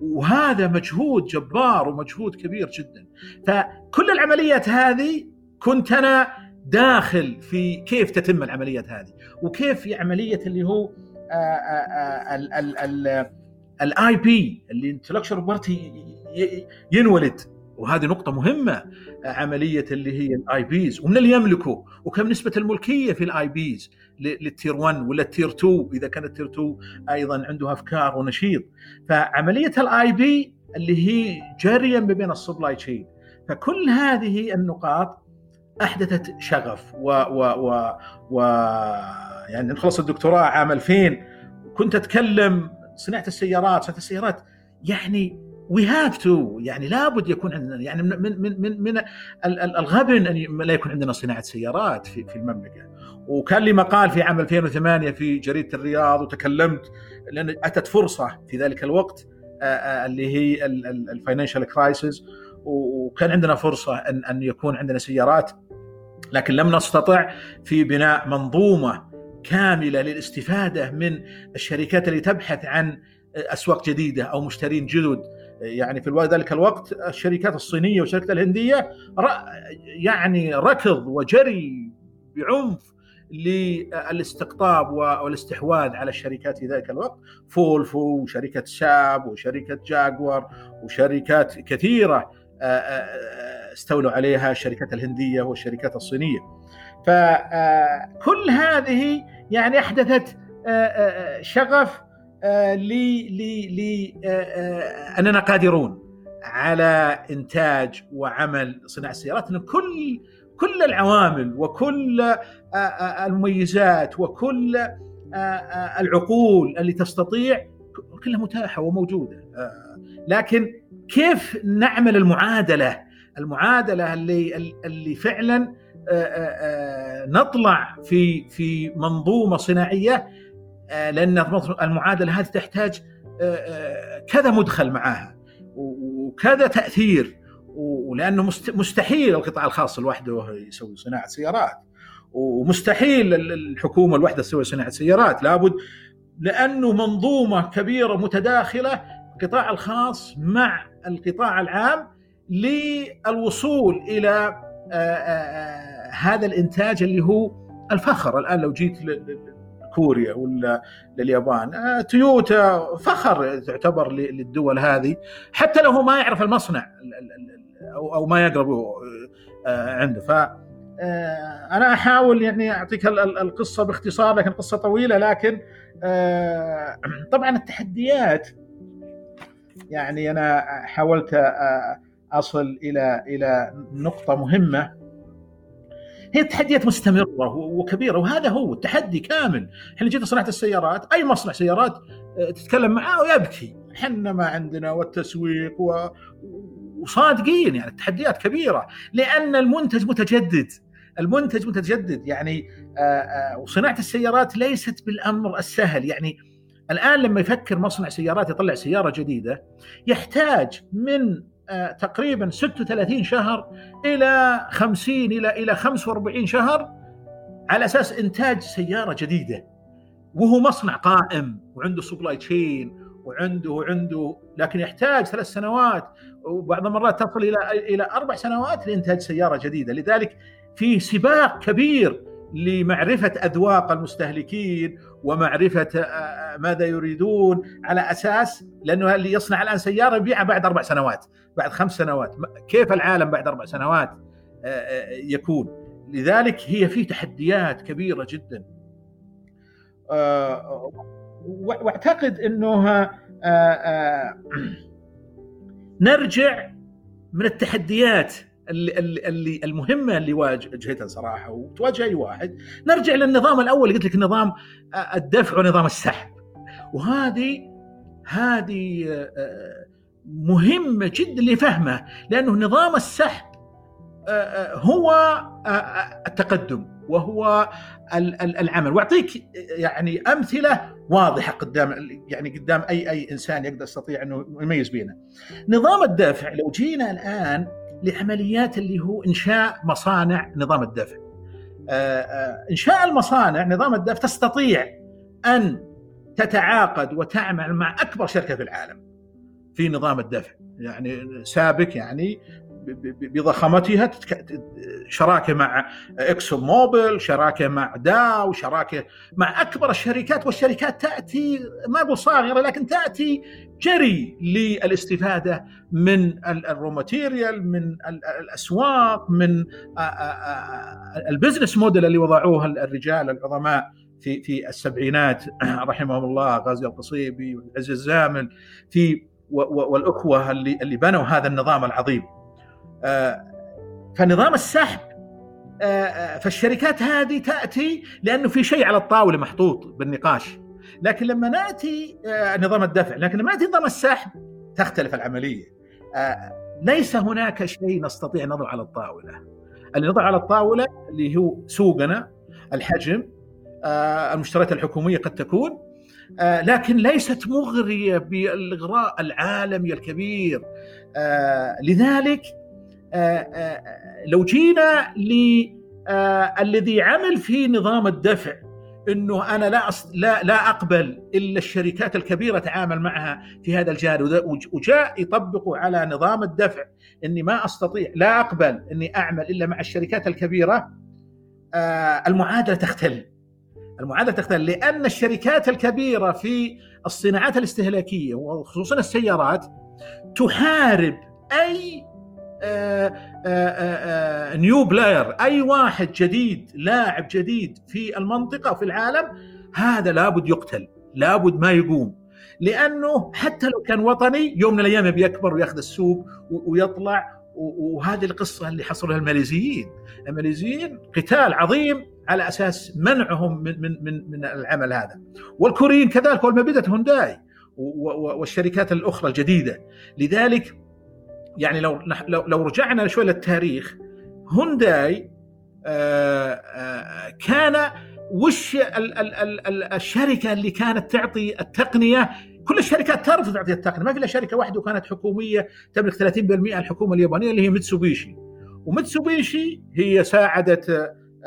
وهذا مجهود جبار ومجهود كبير جدا. فكل العمليات هذه كنت أنا داخل في كيف تتم العمليات هذه. وكيف عملية اللي هو ال IP اللي intellectual property ينولد. وهذه نقطة مهمة عملية اللي هي ال IPs ومن اللي يملكه وكم نسبة الملكية في ال IPs لل tier 1 ولا ال tier 2 إذا كان ال tier 2 أيضا عنده أفكار ونشيط. فعملية ال IP اللي هي جارية ما بين ال supply chain فكل هذه النقاط أحدثت شغف و و و, و يعني نخلص الدكتوراه عام 2000 كنت أتكلم صناعه السيارات صناعه السيارات. يعني we have to يعني لابد يكون عندنا يعني من من من من الغبن أن لا يكون عندنا صناعة سيارات في في المملكة. وكان لي مقال في عام 2008 في جريدة الرياض وتكلمت لأن أتت فرصة في ذلك الوقت اللي هي ال financial crisis وكان عندنا فرصة ان أن يكون عندنا سيارات لكن لم نستطع في بناء منظومة كاملة للاستفادة من الشركات اللي تبحث عن أسواق جديدة أو مشترين جدد. يعني في ذلك الوقت الشركات الصينية والشركات الهندية يعني ركض وجري بعنف للاستقطاب والاستحواذ على الشركات في ذلك الوقت. فولفو وشركة ساب وشركة جاكور وشركات كثيرة استولوا عليها الشركات الهندية والشركات الصينية. فكل هذه يعني أحدثت شغف لي لي أننا قادرون على إنتاج وعمل صناعة السيارات ان كل كل العوامل وكل المميزات وكل العقول اللي تستطيع كلها متاحة وموجودة. لكن كيف نعمل المعادلة؟ المعادلة اللي اللي فعلا نطلع في في منظومة صناعية لأن المعادلة هذه تحتاج كذا مدخل معاها وكذا تأثير ولأنه مستحيل القطاع الخاص لوحده يسوي صناعة سيارات ومستحيل الحكومة لوحدها تسوي صناعة سيارات لابد لأنه منظومة كبيرة متداخلة القطاع الخاص مع القطاع العام للوصول إلى هذا الإنتاج اللي هو الفخر. الآن لو جيت كوريا ولا لليابان. آه تويوتا فخر تعتبر للدول هذه. حتى لو هو ما يعرف المصنع أو أو ما يقرب آه عنده. ف آه أنا أحاول يعني أعطيك القصة باختصار لكن قصة طويلة لكن طبعا التحديات. يعني أنا حاولت أصل إلى إلى نقطة مهمة. هي التحديات مستمرة وكبيرة وهذا هو التحدي كامل. إحنا جيت صناعة السيارات أي مصنع سيارات آه، تتكلم معاه ويبكي. إحنا ما عندنا والتسويق و... وصادقين يعني التحديات كبيرة. لأن المنتج متجدد. المنتج متجدد يعني آه، آه، وصناعة السيارات ليست بالأمر السهل. يعني الآن لما يفكر مصنع سيارات يطلع سيارة جديدة يحتاج من تقريبا 36 شهر إلى 50 إلى إلى 45 شهر على أساس إنتاج سيارة جديدة. وهو مصنع قائم وعنده سبلاي تشين وعنده وعنده لكن يحتاج ثلاث سنوات وبعض المرات تصل إلى إلى أربع سنوات لإنتاج سيارة جديدة. لذلك في سباق كبير لمعرفة أذواق المستهلكين ومعرفة آه، آه، ماذا يريدون على أساس لأنه اللي يصنع الآن سيارة يبيعها بعد أربع سنوات بعد خمس سنوات. كيف العالم بعد أربع سنوات آه، يكون؟ لذلك هي في تحديات كبيرة جدا. واعتقد انه نرجع من التحديات اللي, اللي المهمة اللي واجهتها صراحة وتواجه أي واحد. نرجع للنظام الأول قلت لك نظام الدفع ونظام السحب. وهذه هذه مهمة جدا لفهمه لأنه نظام السحب هو التقدم وهو العمل. وأعطيك يعني أمثلة واضحة قدام يعني قدام اي أي إنسان يقدر يستطيع أنه يميز بينها. نظام الدافع لو جينا الآن لعمليات اللي هو إنشاء مصانع نظام الدفع. آه، آه، إنشاء المصانع نظام الدفع تستطيع أن تتعاقد وتعمل مع أكبر شركة في العالم في نظام الدفع يعني سابق يعني بضخامتها شراكة مع إكسون موبل، شراكة مع داو، شراكة مع أكبر الشركات والشركات تأتي ما أقول صاغرة لكن تأتي جري للاستفادة من ال raw material من الأسواق من ال business model اللي وضعوه الرجال العظماء في في السبعينات رحمهم الله غازي القصيبي وعبدالعزيز الزامل في والأخوة اللي اللي بنوا هذا النظام العظيم. آه، فنظام السحب آه، آه، فالشركات هذه تأتي لأنه في شيء على الطاولة محطوط بالنقاش. لكن لما نأتي نظام الدفع لكن لما نأتي نظام السحب تختلف العملية. ليس هناك شيء نستطيع نضع على الطاولة. اللي نضع على الطاولة اللي هو سوقنا الحجم المشتريات الحكومية قد تكون لكن ليست مغرية بالإغراء العالمي الكبير. لذلك لو جينا للذي آه، عمل في نظام الدفع إنه أنا لا. لا لا أقبل إلا الشركات الكبيرة اتعامل معها في هذا الجانب وجاء يطبقوا على نظام الدفع إني ما أستطيع لا أقبل إني أعمل إلا مع الشركات الكبيرة آه المعادلة تختل المعادلة تختل لأن الشركات الكبيرة في الصناعات الاستهلاكية وخصوصا السيارات تحارب أي نيو بلاير أي واحد جديد لاعب جديد في المنطقة وفي العالم هذا لابد يقتل لابد ما يقوم. لأنه حتى لو كان وطني يوم من الأيام بيكبر ويأخذ السوق ويطلع وهذه القصة اللي حصلها الماليزيين. الماليزيين قتال عظيم على أساس منعهم من من من, من العمل هذا. والكوريين كذلك اول ما بدات هونداي والشركات الأخرى الجديدة. لذلك يعني لو لو لو رجعنا شوي للتاريخ هونداي آه، آه، كان وش ال ال ال الشركة اللي كانت تعطي التقنية؟ كل الشركات ترفض تعطي التقنية ما في إلا شركة واحدة وكانت حكومية تملك 30% الحكومة اليابانية اللي هي ميتسوبيشي. وميتسوبيشي هي ساعدت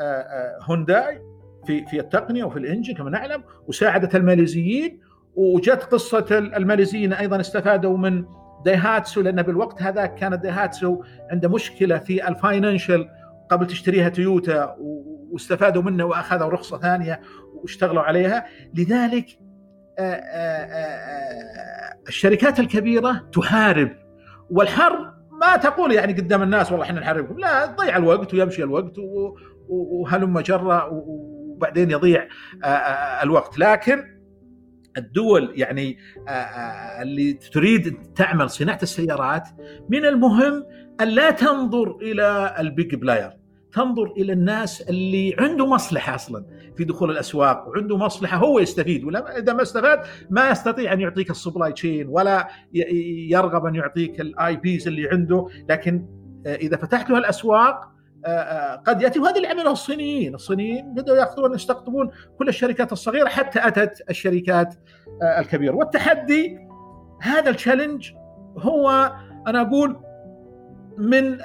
آه، هونداي في في التقنية وفي ال engine كما نعلم وساعدت الماليزيين وجت قصة الماليزيين أيضا استفادوا من دايهاتسو لأن بالوقت هذا كانت دايهاتسو عنده مشكلة في ال financial قبل تشتريها تويوتا واستفادوا منه وأخذوا رخصة ثانية واشتغلوا عليها. لذلك آه، آه، آه، الشركات الكبيرة تحارب. والحرب ما تقول يعني قدام الناس والله إحنا نحاربكم لا تضيع الوقت ويمشي الوقت وهلم جره وبعدين يضيع الوقت. لكن الدول يعني آه، آه، اللي تريد تعمل صناعة السيارات من المهم أن لا تنظر إلى ال big player. تنظر إلى الناس اللي عنده مصلحة أصلا في دخول الأسواق وعنده مصلحة هو يستفيد ولا إذا ما استفاد ما يستطيع أن يعطيك ال supply chain ولا يرغب أن يعطيك ال IPs اللي عنده. لكن آه، إذا فتحت له الأسواق قد يأتي. وهذا اللي عمله الصينيين، الصينيين بدأوا يأخذون يستقطبون كل الشركات الصغيرة حتى أتت الشركات آه، الكبيرة، والتحدي هذا ال challenge هو أنا أقول من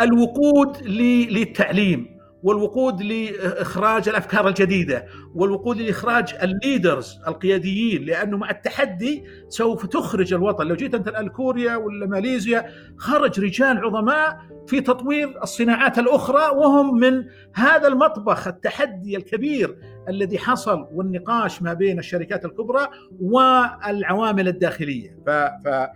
الوقود للتعليم والوقود لإخراج الأفكار الجديدة والوقود لإخراج ال leaders القياديين لأنه مع التحدي سوف تخرج الوطن. لو جيت أنت الآن كوريا ولا ماليزيا خرج رجال عظماء في تطوير الصناعات الأخرى وهم من هذا المطبخ التحدي الكبير الذي حصل والنقاش ما بين الشركات الكبرى والعوامل الداخلية. ف, ف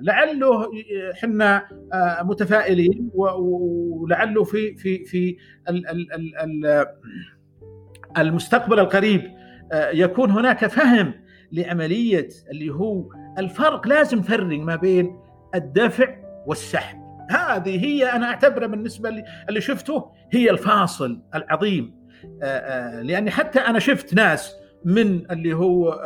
لعله حنا آه، متفائلين ولعله في في في المستقبل القريب آه، يكون هناك فهم لعملية اللي هو الفرق لازم نفرق ما بين الدفع والسحب. هذه هي أنا أعتبرها بالنسبة لي اللي شفته هي الفاصل العظيم. لأني حتى أنا شفت ناس من اللي هو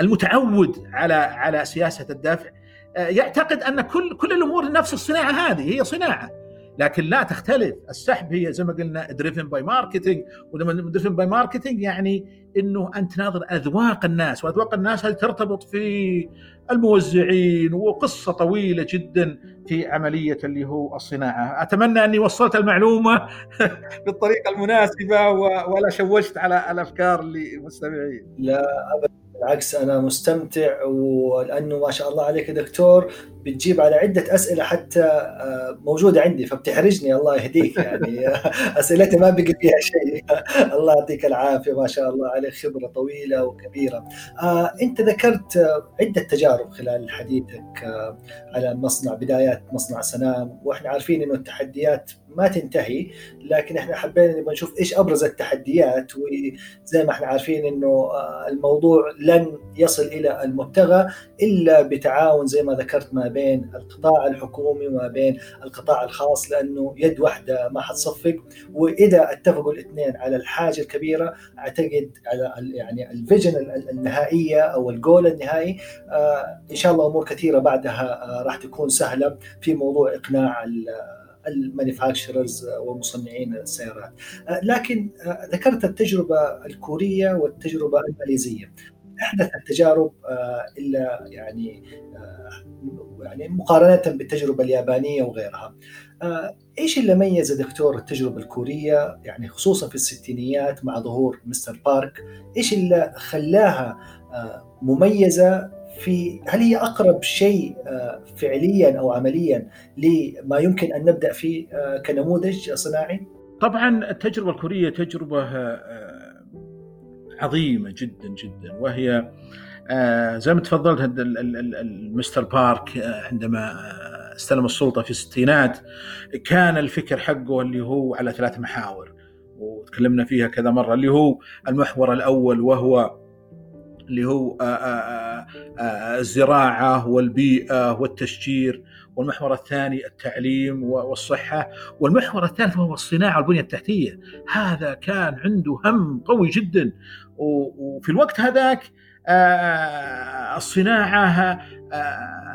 المتعود على على سياسة الدفع آه، يعتقد أن كل كل الأمور نفس الصناعة هذه هي صناعة. لكن لا تختلف السحب هي زي ما قلنا driven by marketing ولما driven by marketing يعني إنه أنت ناظر أذواق الناس وأذواق الناس هذه ترتبط في الموزعين وقصة طويلة جدا في عملية اللي هو الصناعة. أتمنى أني وصلت المعلومة بالطريقة المناسبة ولا شوشت على الأفكار للمستمعين لا ابدا. بالعكس أنا مستمتع ولأنه ما شاء الله عليك يا دكتور بتجيب على عدة أسئلة حتى آه، موجودة عندي فبتحرجني الله يهديك يعني. أسئلتي ما بقي فيها شيء. الله يعطيك العافية ما شاء الله عليك خبرة طويلة وكبيرة. آه، أنت ذكرت عدة تجارب خلال حديثك آه، على مصنع بدايات مصنع سنام وإحنا عارفين إنه التحديات ما تنتهي لكن إحنا حبينا نبغى نشوف إيش أبرز التحديات وزي ما إحنا عارفين إنه الموضوع لن يصل إلى المبتغى إلا بتعاون زي ما ذكرت ما بين القطاع الحكومي وما بين القطاع الخاص لأنه يد واحدة ما حتصفق. وإذا اتفقوا الاثنين على الحاجة الكبيرة أعتقد على يعني الفيجن النهائية أو الجول النهائي آه، إن شاء الله أمور كثيرة بعدها آه، راح تكون سهلة في موضوع إقناع ال manufacturers ومصنعين السيارات لكن ذكرت التجربة الكورية والتجربة الماليزية أحدث التجارب إلا يعني يعني مقارنة بالتجربة اليابانية وغيرها. إيش اللي ميز دكتور التجربة الكورية يعني خصوصا في الستينيات مع ظهور مستر بارك؟ إيش اللي خلاها مميزة في هل هي أقرب شيء فعليا أو عمليا لما يمكن أن نبدأ فيه كنموذج صناعي؟ طبعا التجربة الكورية تجربة عظيمة جدا جدا وهي زي ما تفضلت المستر بارك عندما استلم السلطة في الستينات كان الفكر حقه اللي هو على ثلاث محاور وتكلمنا فيها كذا مرة اللي هو المحور الأول وهو اللي هو الزراعة والبيئة والتشجير والمحور الثاني التعليم والصحة والمحور الثالث وهو الصناعة والبنية التحتية. هذا كان عنده هم قوي جدا. وفي الوقت هذاك الصناعه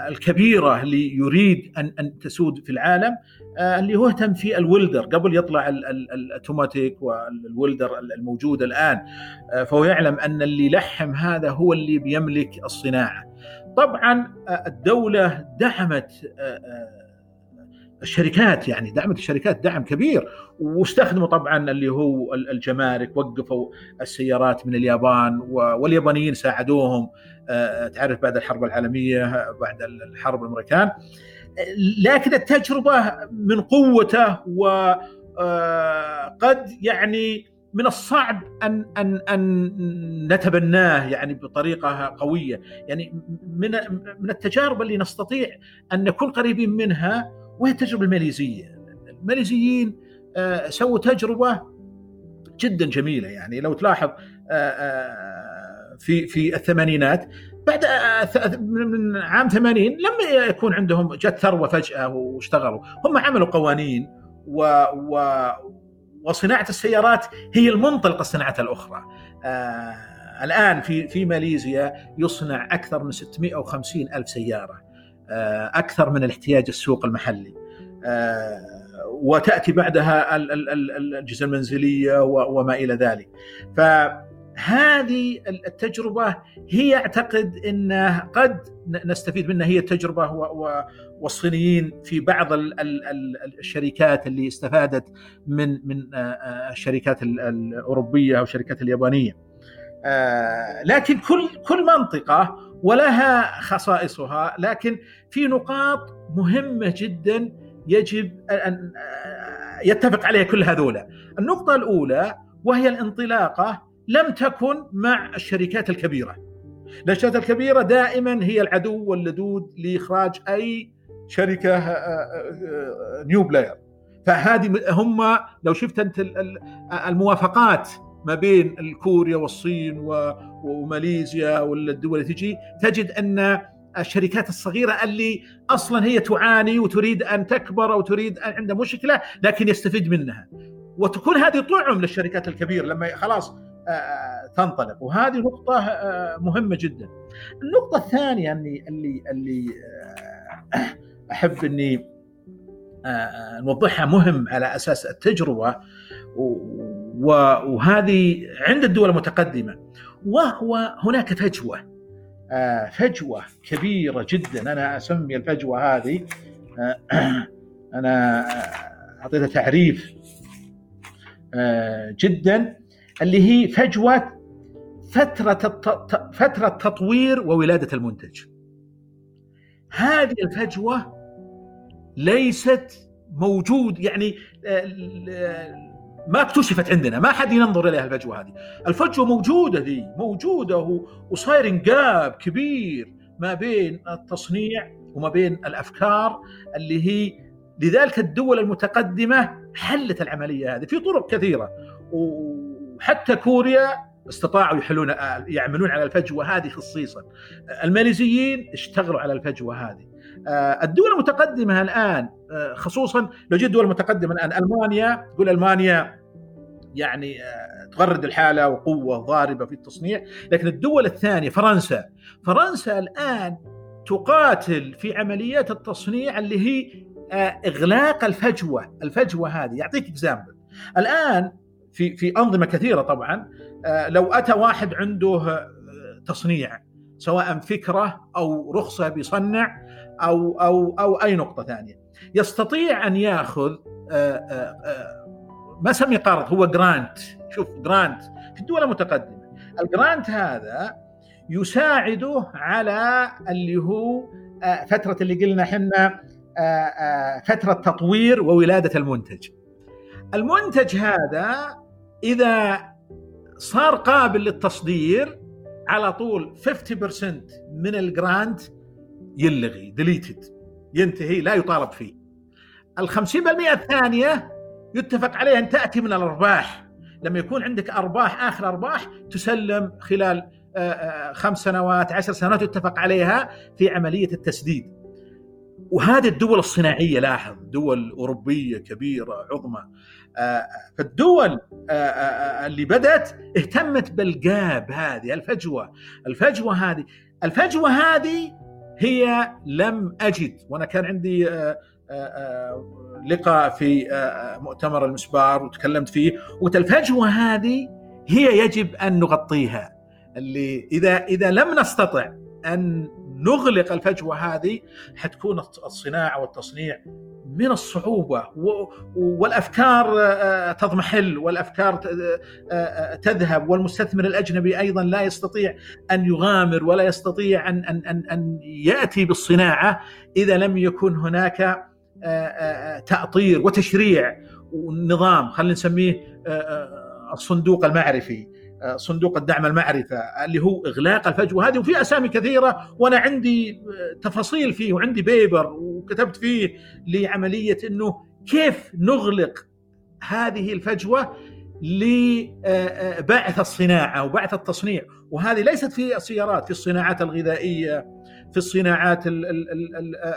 الكبيرة اللي يريد ان أن تسود في العالم اللي هو اهتم في الولدر. قبل يطلع الأوتوماتيك والولدر الموجود الآن فهو يعلم أن اللي لحم هذا هو اللي بيملك الصناعة. طبعا الدولة دعمت الشركات يعني دعمت الشركات دعم كبير. واستخدموا طبعا اللي هو الجمارك وقفوا السيارات من اليابان واليابانيين ساعدوهم تعرف بعد الحرب العالمية بعد الحرب الأمريكان. لكن التجربة من قوته وقد يعني من الصعب أن أن أن نتبناه يعني بطريقة قوية. يعني من من التجارب اللي نستطيع أن نكون قريبين منها وهي التجربة الماليزية. الماليزيين سووا تجربة جدا جميلة. يعني لو تلاحظ في في الثمانينات بعد من عام 80 لم يكون عندهم جت ثروة فجأة واشتغلوا. هم عملوا قوانين و, و وصناعة السيارات هي المنطلقة الصناعات الأخرى. آه الآن في في ماليزيا يصنع أكثر من 650 ألف سيارة. آه أكثر من الاحتياج السوق المحلي. آه وتأتي بعدها الأجهزة المنزلية وما إلى ذلك. فهذه التجربة هي أعتقد انه قد نستفيد منها. هي التجربة والصينيين في بعض الشركات اللي استفادت من من الشركات الأوروبية أو الشركات اليابانية. لكن كل كل منطقة ولها خصائصها لكن في نقاط مهمة جدا يجب ان يتفق عليها كل هذولا. النقطة الأولى وهي الانطلاقة لم تكن مع الشركات الكبيرة. الشركات الكبيرة دائما هي العدو واللدود لإخراج أي شركة نيو بلاير فهذه هم لو شفت أنت الموافقات ما بين الكوريا والصين وماليزيا والدول اللي تجي تجد أن الشركات الصغيرة اللي أصلا هي تعاني وتريد أن تكبر أو تريد أن عندها مشكلة لكن يستفيد منها. وتكون هذه طعم للشركات الكبيرة لما خلاص تنطلق. وهذه نقطة مهمة جدا. النقطة الثانية اللي اللي اللي أحب أني نوضحها مهم على أساس التجربة وهذه عند الدول المتقدمة وهو هناك فجوة. فجوة كبيرة جدا. أنا أسمي الفجوة هذه. أنا اعطيتها تعريف جدا اللي هي فجوة فترة فترة تطوير وولادة المنتج. هذه الفجوة ليست موجود يعني ما اكتشفت عندنا ما حد ينظر إليها الفجوة هذه. الفجوة موجودة ذي موجودة وصاير انقاب كبير ما بين التصنيع وما بين الأفكار اللي هي لذلك الدول المتقدمة حلت العملية هذه في طرق كثيرة. وحتى كوريا استطاعوا يحلون يعملون على الفجوة هذه خصيصا. الماليزيين اشتغلوا على الفجوة هذه. الدول المتقدمة الآن خصوصا لو جيت الدول المتقدمه الآن ألمانيا تقول ألمانيا يعني تغرد الحالة وقوة ضاربه في التصنيع لكن الدول الثانية فرنسا. فرنسا الآن تقاتل في عمليات التصنيع اللي هي إغلاق الفجوة الفجوة هذه. يعطيك اكزامبل الآن في في أنظمة كثيرة طبعا لو أتى واحد عنده تصنيع سواء فكرة أو رخصة بيصنع أو أو أو أي نقطة ثانية. يستطيع أن يأخذ ما سمي قرض؟ هو جرانت شوف جرانت في الدول المتقدمة. الجرانت هذا يساعده على اللي هو فترة اللي قلنا إحنا فترة تطوير وولادة المنتج. المنتج هذا إذا صار قابل للتصدير على طول 50% من الجرانت يلغي ديليتد ينتهي لا يطالب فيه. ال 50% الثانية يتفق عليها أن تأتي من الأرباح. لما يكون عندك أرباح آخر أرباح تسلم خلال خمس سنوات عشر سنوات يتفق عليها في عملية التسديد. وهذه الدول الصناعية لاحظ دول أوروبية كبيرة عظمى. فالدول اللي بدأت اهتمت بالجاب هذه الفجوة. الفجوة هذه الفجوة هذه هي لم أجد. وأنا كان عندي لقاء في مؤتمر المسبار وتكلمت فيه. وقلت الفجوه هذه هي يجب أن نغطيها. اللي إذا إذا لم نستطع أن نغلق الفجوة هذه حتكون الصناعة والتصنيع من الصعوبة والأفكار تضمحل والأفكار تذهب والمستثمر الأجنبي أيضا لا يستطيع أن يغامر ولا يستطيع أن أن أن, أن يأتي بالصناعة إذا لم يكن هناك تأطير وتشريع ونظام خلينا نسميه الصندوق المعرفي. صندوق الدعم المعرفة اللي هو إغلاق الفجوة هذه وفي أسامي كثيرة وأنا عندي تفاصيل فيه وعندي paper وكتبت فيه لعملية أنه كيف نغلق هذه الفجوة لبعث الصناعة وبعث التصنيع. وهذه ليست في السيارات في الصناعات الغذائية في الصناعات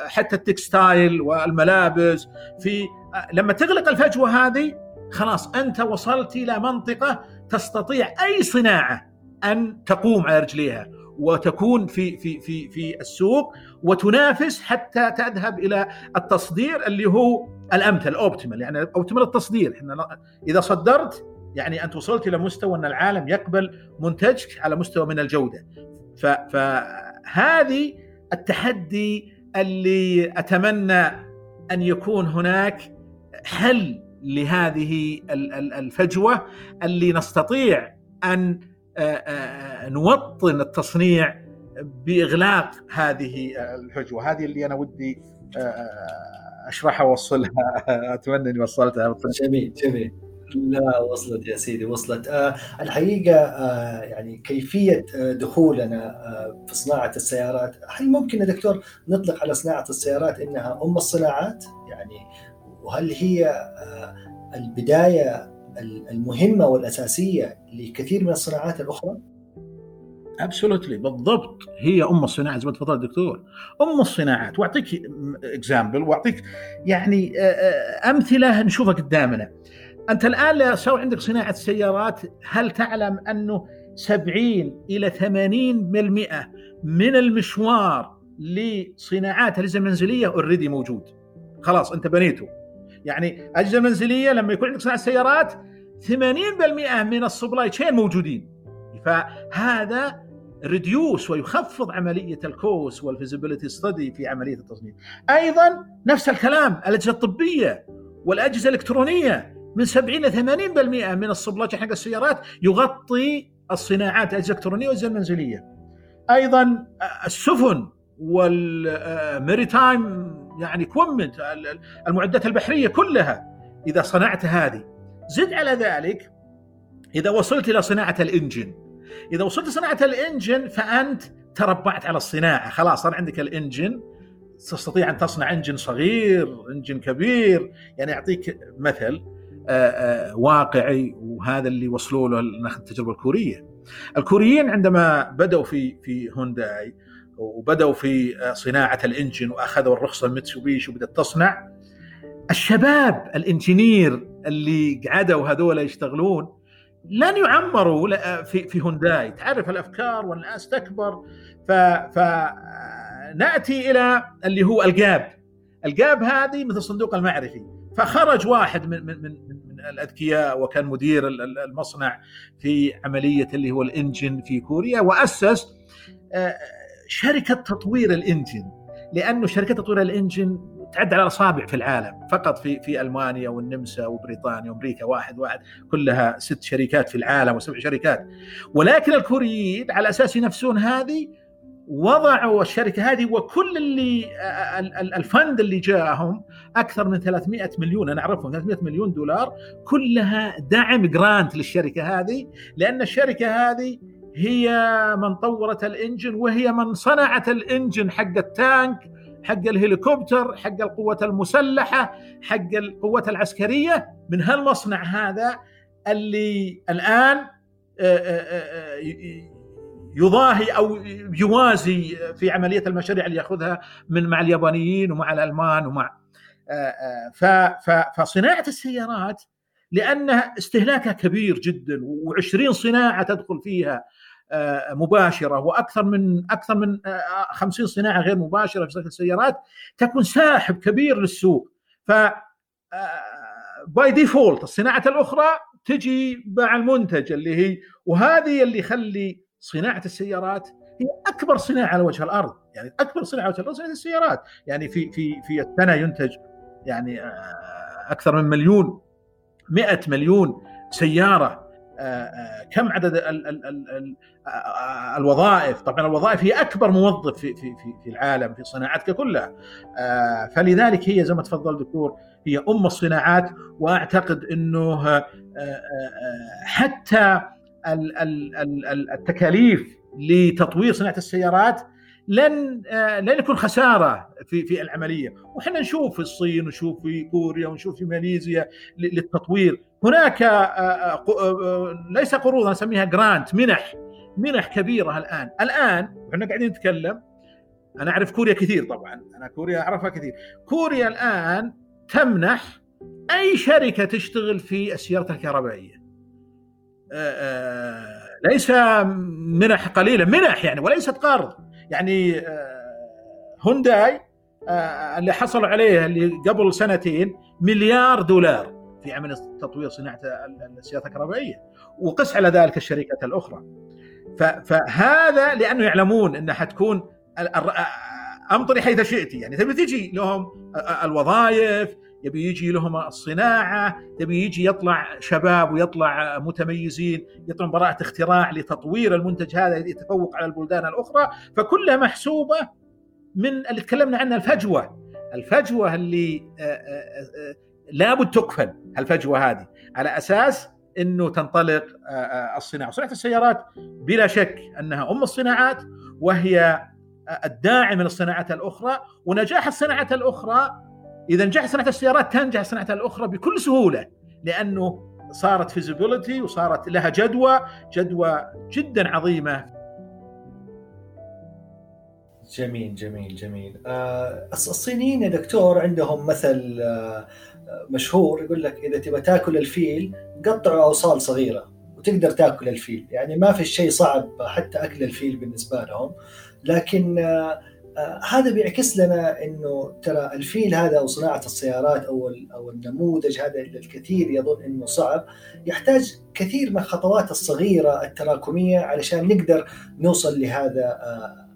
حتى ال textile والملابس في لما تغلق الفجوة هذه خلاص أنت وصلت إلى منطقة تستطيع أي صناعة أن تقوم على رجليها وتكون في في في في السوق وتنافس حتى تذهب إلى التصدير اللي هو الأمثل optimal يعني optimal التصدير. إحنا إذا صدرت يعني أنت وصلت إلى مستوى أن العالم يقبل منتجك على مستوى من الجودة. فهذه التحدي اللي أتمنى أن يكون هناك حل لهذه الفجوة اللي نستطيع أن نوطن التصنيع بإغلاق هذه الفجوه هذه اللي أنا ودي أشرحها وأوصلها. أتمنى أني وصلتها. جميل جميل. لا وصلت يا سيدي وصلت. آه الحقيقة آه يعني كيفية دخولنا آه في صناعة السيارات. هل ممكن يا دكتور نطلق على صناعة السيارات إنها أم الصناعات؟ يعني وهل هي البداية المهمة والأساسية لكثير من الصناعات الأخرى؟ absolutely بالضبط. هي أم الصناعة زي ما تفضل الدكتور أم الصناعات وأعطيك example وأعطيك يعني أمثلة نشوفها قدامنا. أنت الآن لو عندك صناعة سيارات هل تعلم أنه 70 إلى 80% من المشوار لصناعات الاجهزه المنزلية already موجود؟ خلاص أنت بنيته. يعني اجهزه منزلية لما يكون عندك صناعة سيارات 80% من ال supply chain موجودين فهذا reduce ويخفض عملية ال cost وال feasibility study في عملية التصميم. أيضا نفس الكلام الأجهزة الطبية والأجهزة الإلكترونية من 70 إلى 80% من ال supply حق السيارات يغطي الصناعات الأجهزة الإلكترونية والأجهزة المنزلية. أيضا السفن وال maritime يعني equipment المعدات البحرية كلها إذا صنعت هذه. زد على ذلك إذا وصلت إلى صناعة ال engine. إذا وصلت لصناعه ال engine فأنت تربعت على الصناعة. خلاص صار عندك ال engine. تستطيع أن تصنع engine صغير engine كبير. يعني أعطيك مثل آآ آآ واقعي وهذا اللي وصلوا له ناخذ التجربة الكورية. الكوريين عندما بدأوا في في هونداي وبدأوا في صناعة ال engine وأخذوا الرخصة الميتسوبيشي وبدأت تصنع. الشباب ال engineer اللي قعدوا هذول يشتغلون لن يعمروا في في هونداي. تعرف الأفكار والناس تكبر. ف فنأتي إلى اللي هو ال gap. ال gap هذه مثل صندوق المعرفي. فخرج واحد من من من, من الأذكياء وكان مدير المصنع في عملية اللي هو الإنجن في كوريا وأسس شركة تطوير الإنجن لأنه شركات تطوير الإنجن تعد على الاصابع في العالم فقط في في ألمانيا والنمسا وبريطانيا وأمريكا واحد واحد كلها ست شركات في العالم وسبع شركات. ولكن الكوريين على أساس ينافسون هذه وضعوا الشركة هذه وكل اللي الفند اللي جاءهم أكثر من 300 مليون أنا أعرفهم 300 مليون دولار كلها دعم جرانت للشركة هذه لأن الشركة هذه هي من طورت الإنجن وهي من صنعت الإنجن حق التانك حق الهليكوبتر حق القوة المسلحة حق القوة العسكرية. من هالمصنع هذا اللي الآن آه، آه، آه، يضاهي أو يوازي في عملية المشاريع اللي يأخذها من مع اليابانيين ومع الألمان ومع فصناعة السيارات لانها استهلاكها كبير جدا و20 صناعة تدخل فيها مباشرة وأكثر من أكثر من 50 آه، صناعة غير مباشرة في السيارات تكون ساحب كبير للسوق. ف by آه، default الصناعة الأخرى تجي مع المنتج اللي هي وهذه اللي يخلي صناعة السيارات هي أكبر صناعة على وجه الأرض. يعني أكبر صناعة على وجه الأرض صناعة السيارات. يعني في في في السنة ينتج يعني أكثر من مليون 100 مليون سيارة كم عدد ال ال ال الوظائف؟ طبعا الوظائف هي أكبر موظف في في في العالم في الصناعات كلها. فلذلك هي زي ما تفضل دكتور هي أم الصناعات وأعتقد إنه حتى التكاليف لتطوير صناعة السيارات لن لن يكون خسارة في في العملية. وحنا نشوف في الصين ونشوف في كوريا ونشوف في ماليزيا للتطوير. هناك آه، آه، آه، ليس قروض نسميها جرانت منح منح كبيرة الآن. الآن إحنا قاعدين نتكلم أنا أعرف كوريا كثير طبعا أنا كوريا أعرفها كثير. كوريا الآن تمنح أي شركة تشتغل في السيارات الكهربائية. ليس منح قليلة منح يعني وليست قرض. يعني هونداي اللي حصلوا عليه اللي قبل سنتين مليار دولار. في عمل تطوير صناعة السيارات الكهربائية وقس على ذلك الشركات الأخرى. فهذا لأنه يعلمون إنها حتكون امطري حيث شئت. يعني تبي تجي لهم الوظائف يبي يجي لهم الصناعة تبي يجي يطلع شباب ويطلع متميزين يطلع براءة اختراع لتطوير المنتج هذا يتفوق على البلدان الأخرى. فكلها محسوبة من اللي تكلمنا عنها الفجوة. الفجوة اللي لابد تقفل الفجوه هذه على أساس إنه تنطلق آه، آه، الصناعة، صناعة السيارات بلا شك أنها أم الصناعات وهي الداعم للصناعات الأخرى. ونجاح الصناعات الأخرى إذا نجح صناعة السيارات تنجح الصناعه الأخرى بكل سهولة لأنه صارت feasibility وصارت لها جدوى جدوى جدا عظيمة جميل جميل جميل. آه الصينيين يا دكتور عندهم مثل آه مشهور يقول لك إذا تبغى تأكل الفيل قطعه أوصال صغيرة وتقدر تأكل الفيل. يعني ما في شيء صعب حتى أكل الفيل بالنسبة لهم. لكن آه هذا بيعكس لنا إنه ترى الفيل هذا أو صناعة السيارات أو أو النموذج هذا اللي الكثير يظن إنه صعب يحتاج كثير من الخطوات الصغيرة التراكمية علشان نقدر نوصل لهذا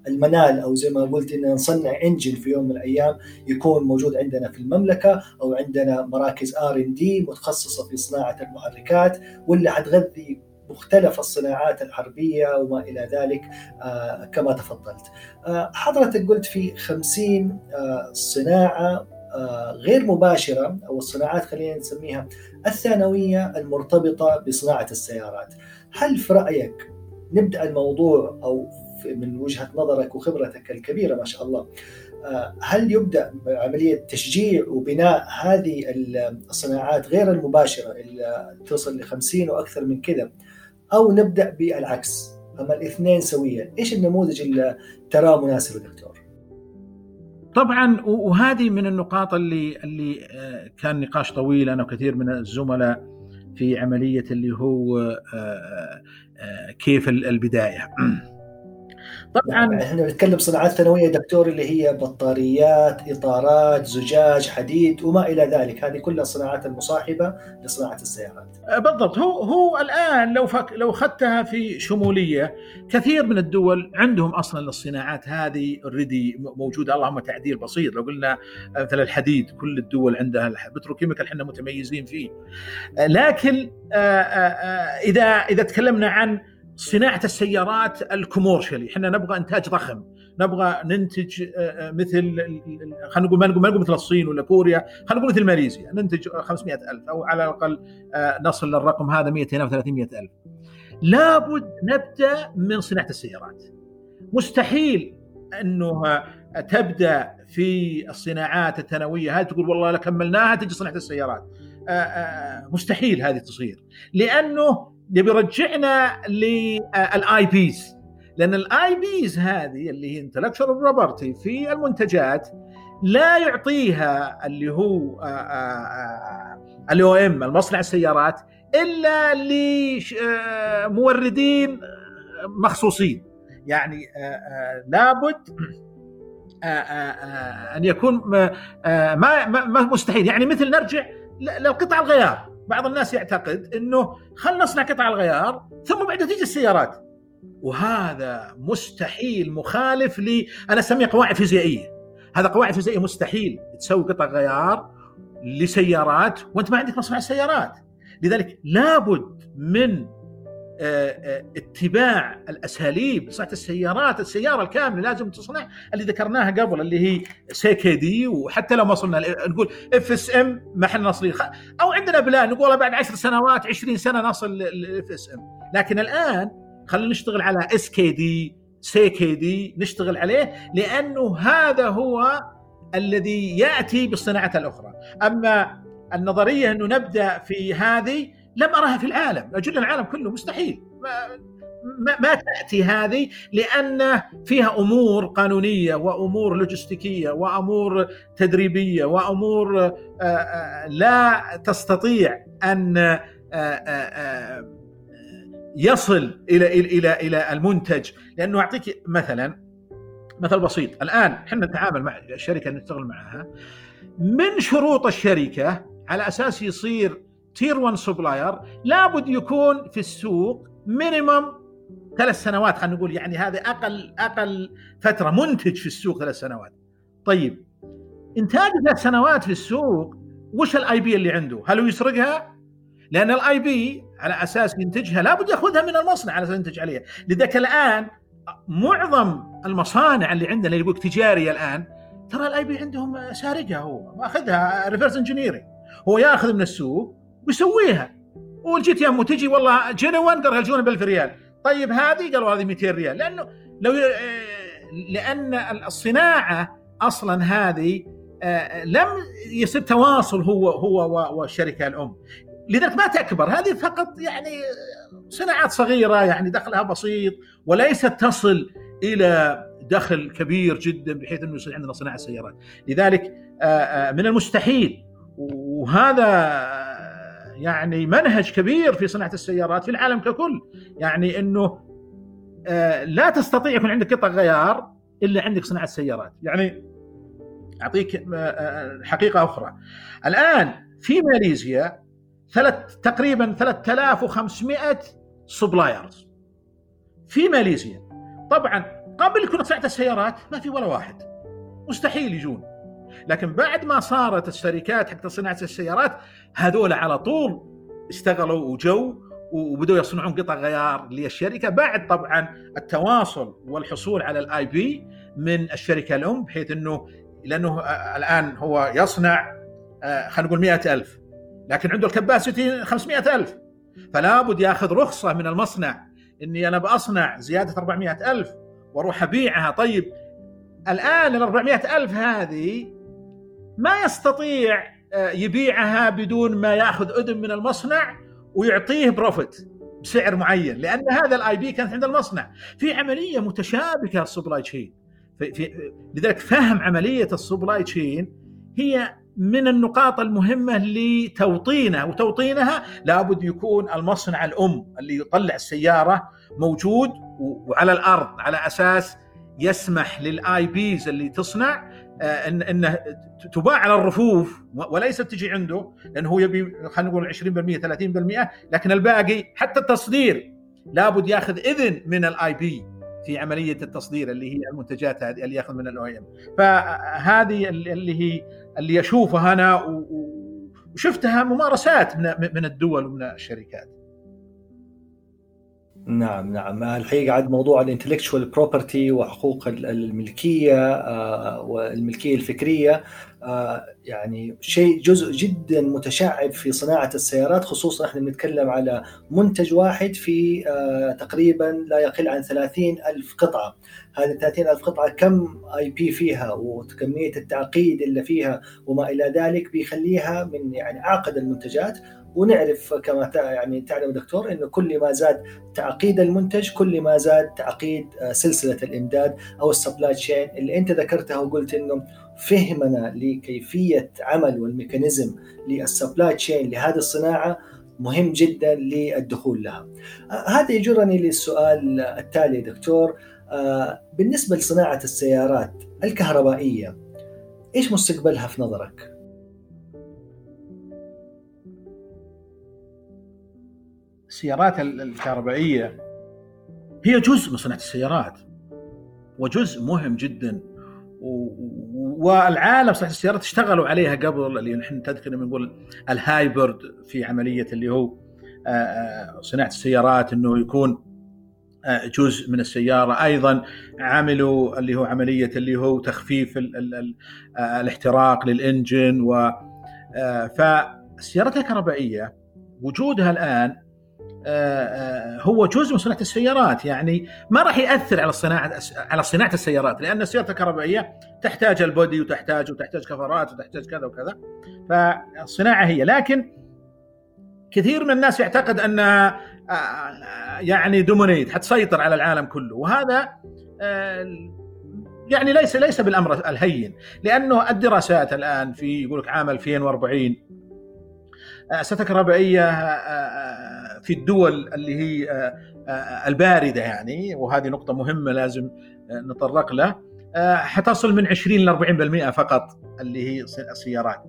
المنال أو زي ما قلت ان نصنع engine في يوم من الأيام يكون موجود عندنا في المملكة أو عندنا مراكز R&D متخصصة في صناعة المحركات واللي حتغذي مختلف الصناعات الحربية وما إلى ذلك آه كما تفضلت. آه حضرتك قلت في 50 آه صناعة آه غير مباشرة أو الصناعات خلينا نسميها الثانوية المرتبطة بصناعة السيارات. هل في رأيك نبدأ الموضوع أو من وجهة نظرك وخبرتك الكبيرة ما شاء الله. آه، هل يبدأ عمليه تشجيع وبناء هذه الصناعات غير المباشرة اللي تصل ل 50 وأكثر من كذا أو نبدأ بالعكس؟ أما الاثنين سويا إيش النموذج اللي تراه مناسب دكتور؟ طبعا وهذه من النقاط اللي اللي آه، كان نقاش طويل أنا وكثير من الزملاء في عملية اللي هو آه، كيف البداية. طبعا يعني إحنا بنتكلم صناعات ثانوية دكتور اللي هي بطاريات إطارات زجاج حديد وما إلى ذلك. هذه كلها الصناعات المصاحبة لصناعة السيارات. أه، بالضبط. هو هو الآن لو فك لو اخذتها في شمولية كثير من الدول عندهم أصلا الصناعات هذه already موجودة. اللهم تعديل بسيط. لو قلنا مثلا الحديد كل الدول عندها ال petrochemical إحنا متميزين فيه. أه، لكن أه، إذا إذا تكلمنا عن صناعة السيارات ال commercially إحنا نبغى إنتاج ضخم. نبغى ننتج آه، آه، مثل خلينا نقول ما نقول ما نقول مثل الصين ولا كوريا خلينا نقول مثل ماليزيا. ننتج 500 ألف أو على الأقل آه، نصل للرقم هذا 200 أو 300 ألف. لابد نبدأ من صناعة السيارات. مستحيل أنه تبدأ في الصناعات الثانوية هذه تقول والله كملناها تجي صناعة السيارات. مستحيل هذه تصير. لأنه يبي يرجعنا للاي بيز لأن ال IPs هذه اللي هي intellectual property في المنتجات لا يعطيها اللي هو ال O آه، M المصنع السيارات إلا لموردين مخصوصين. يعني آه، لابد أن يكون ما مستحيل. يعني مثل نرجع للقطع الغيار. بعض الناس يعتقد إنه نصنع قطع الغيار ثم بعدها تيجي السيارات. وهذا مستحيل مخالف ل أنا أسميه قواعد فيزيائية. هذا قواعد فيزيائية مستحيل. تسوي قطع غيار لسيارات وأنت ما عندك مصنع سيارات. لذلك لابد من اتباع الأساليب صناعة السيارات، السيارة الكاملة لازم تصنع اللي ذكرناها قبل اللي هي سي كي دي وحتى لو ما وصلنا نقول FSM ما إحنا نصلين أو عندنا بلان نقول والله بعد 10 سنوات 20 سنة نصل لل FSM، لكن الآن خلينا نشتغل على اس كي دي سي كي دي نشتغل عليه لأنه هذا هو الذي يأتي بالصناعة الأخرى، أما النظرية أنه نبدأ في هذه لم أراها في العالم. أجل العالم كله مستحيل. ما, ما, تأتي هذه لأن فيها أمور قانونية وأمور لوجستيكية وأمور تدريبية وأمور آه، آه، لا تستطيع أن آه، يصل إلى إلى إلى المنتج. لأنه أعطيك مثلا مثل بسيط. الآن إحنا نتعامل مع الشركة نشتغل معها. من شروط الشركة على أساس يصير tier 1 supplier لابد يكون في السوق minimum ثلاث سنوات خلينا نقول يعني هذا أقل أقل فترة منتج في السوق ثلاث سنوات. طيب إنتاج ثلاث سنوات في السوق وش ال IP اللي عنده؟ هل هو يسرقها؟ لأن ال IP على أساس ينتجها لابد يأخذها من المصنع على أساس ينتج عليها، لذلك الآن معظم المصانع اللي عندنا اللي يقول تجارية الآن ترى ال IP عندهم سارقها هو مأخذها reverse engineering هو يأخذ من السوق ويسويها. وإلا جيت يمه تجي والله genuine قال هالجون ب ريال. طيب هذه؟ قالوا هذه 200 ريال. لأنه لو لأن الصناعة أصلا هذه آه، لم يصير تواصل هو هو والشركة الأم. لذلك ما تكبر. هذه فقط يعني صناعات صغيرة يعني دخلها بسيط وليست تصل إلى دخل كبير جدا بحيث أنه يصير عندنا صناعة سيارات. لذلك آه، آه، من المستحيل. وهذا يعني منهج كبير في صناعة السيارات في العالم ككل. يعني إنه آه، لا تستطيع يكون عندك قطع غيار إلا عندك صناعة سيارات. يعني أعطيك آه، آه، حقيقة أخرى. الآن في ماليزيا ثلاث تقريبا 3500 سبلايرز. في ماليزيا. طبعا قبل كنا صناعة السيارات ما في ولا واحد. مستحيل يجون. لكن بعد ما صارت الشركات حق صناعه السيارات هذول على طول اشتغلوا وجو وبدأوا يصنعون قطع غيار للشركة. بعد طبعا التواصل والحصول على ال IP من الشركة الام بحيث إنه لأنه الآن هو يصنع آه، خلينا نقول 100000 لكن عنده ال capacity 500000 فلا بد ياخذ رخصة من المصنع إني أنا بأصنع زيادة 400000 وأروح أبيعها. طيب الآن ال 400000 هذه ما يستطيع آه، يبيعها بدون ما ياخذ اذن من المصنع ويعطيه profit بسعر معين لأن هذا ال IP كانت عند المصنع. في عملية متشابكة ال supply chain لذلك فهم عملية ال supply chain هي من النقاط المهمة لتوطينها وتوطينها لابد يكون المصنع الأم اللي يطلع السيارة موجود وعلى الأرض على أساس يسمح لل IPs اللي تصنع ان إنه تباع على الرفوف وليست تجي عنده لأنه هو يبي خلينا نقول 20% 30% لكن الباقي حتى التصدير لابد ياخذ إذن من ال IP في عملية التصدير اللي هي المنتجات هذه اللي ياخذ من ال OEM. فهذه اللي هي اللي اشوفها أنا وشفتها ممارسات من الدول ومن الشركات. نعم نعم. الحقيقة عاد موضوع ال intellectual property وحقوق الملكية آه، والملكية الفكرية آه، يعني شيء جزء جدا متشعب في صناعة السيارات خصوصا إحنا بنتكلم على منتج واحد في آه، تقريبا لا يقل عن 30 ألف قطعة. هذه 30 ألف قطعة كم IP فيها وكمية التعقيد اللي فيها وما إلى ذلك بيخليها من يعني أعقد المنتجات. ونعرف كما يعني تعلم دكتور إنه كل ما زاد تعقيد المنتج كل ما زاد تعقيد آه، سلسلة الإمداد أو ال supply chain اللي أنت ذكرتها وقلت إنه فهمنا لكيفية عمل وال mechanism لل supply chain لهذه الصناعة مهم جدا للدخول لها. آه، هذا يجرني للسؤال التالي دكتور آه، بالنسبة لصناعة السيارات الكهربائية إيش مستقبلها في نظرك؟ السيارات الكهربائية. هي جزء من صناعة السيارات وجزء مهم جدا. والعالم صناعة السيارات اشتغلوا عليها قبل اللي نحن تذكر نقول الهايبرد في عملية اللي هو آه، آه، صناعة السيارات إنه يكون آه، جزء من السيارة. أيضا عملوا اللي هو عملية اللي هو تخفيف ال ال ال الاحتراق للإنجن و فالسيارات الكهربائية وجودها الآن هو جزء من صناعة السيارات يعني ما راح يأثر على صناعة على صناعة السيارات لأن السيارات الكهربائية تحتاج البودي وتحتاج وتحتاج كفرات وتحتاج كذا وكذا فالصناعه هي. لكن كثير من الناس يعتقد انها آه، يعني دومينيت حتسيطر على العالم كله وهذا يعني ليس ليس بالأمر الهين لأنه الدراسات الآن في يقول لك عام 2040 السيارات الكهربائيه في الدول اللي هي آه، آه، الباردة يعني وهذه نقطة مهمة لازم آه، نتطرق له حتصل من 20 ل 40% فقط اللي هي السيارات.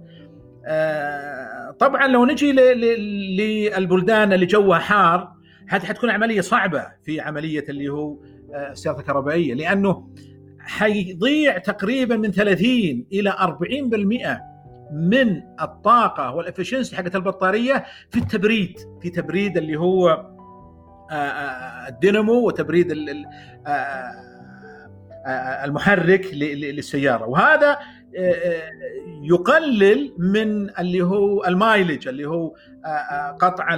طبعا لو نجي للبلدان اللي جوها حار هذه حتكون عملية صعبة في عملية اللي هو السيارات الكهربائية لأنه حيضيع تقريبا من 30 إلى 40% من الطاقة والافشنسي حقت البطارية في التبريد في تبريد اللي هو آه، آه، الدينامو وتبريد آه، المحرك للسيارة. وهذا يقلل من اللي هو المايلج اللي هو قطع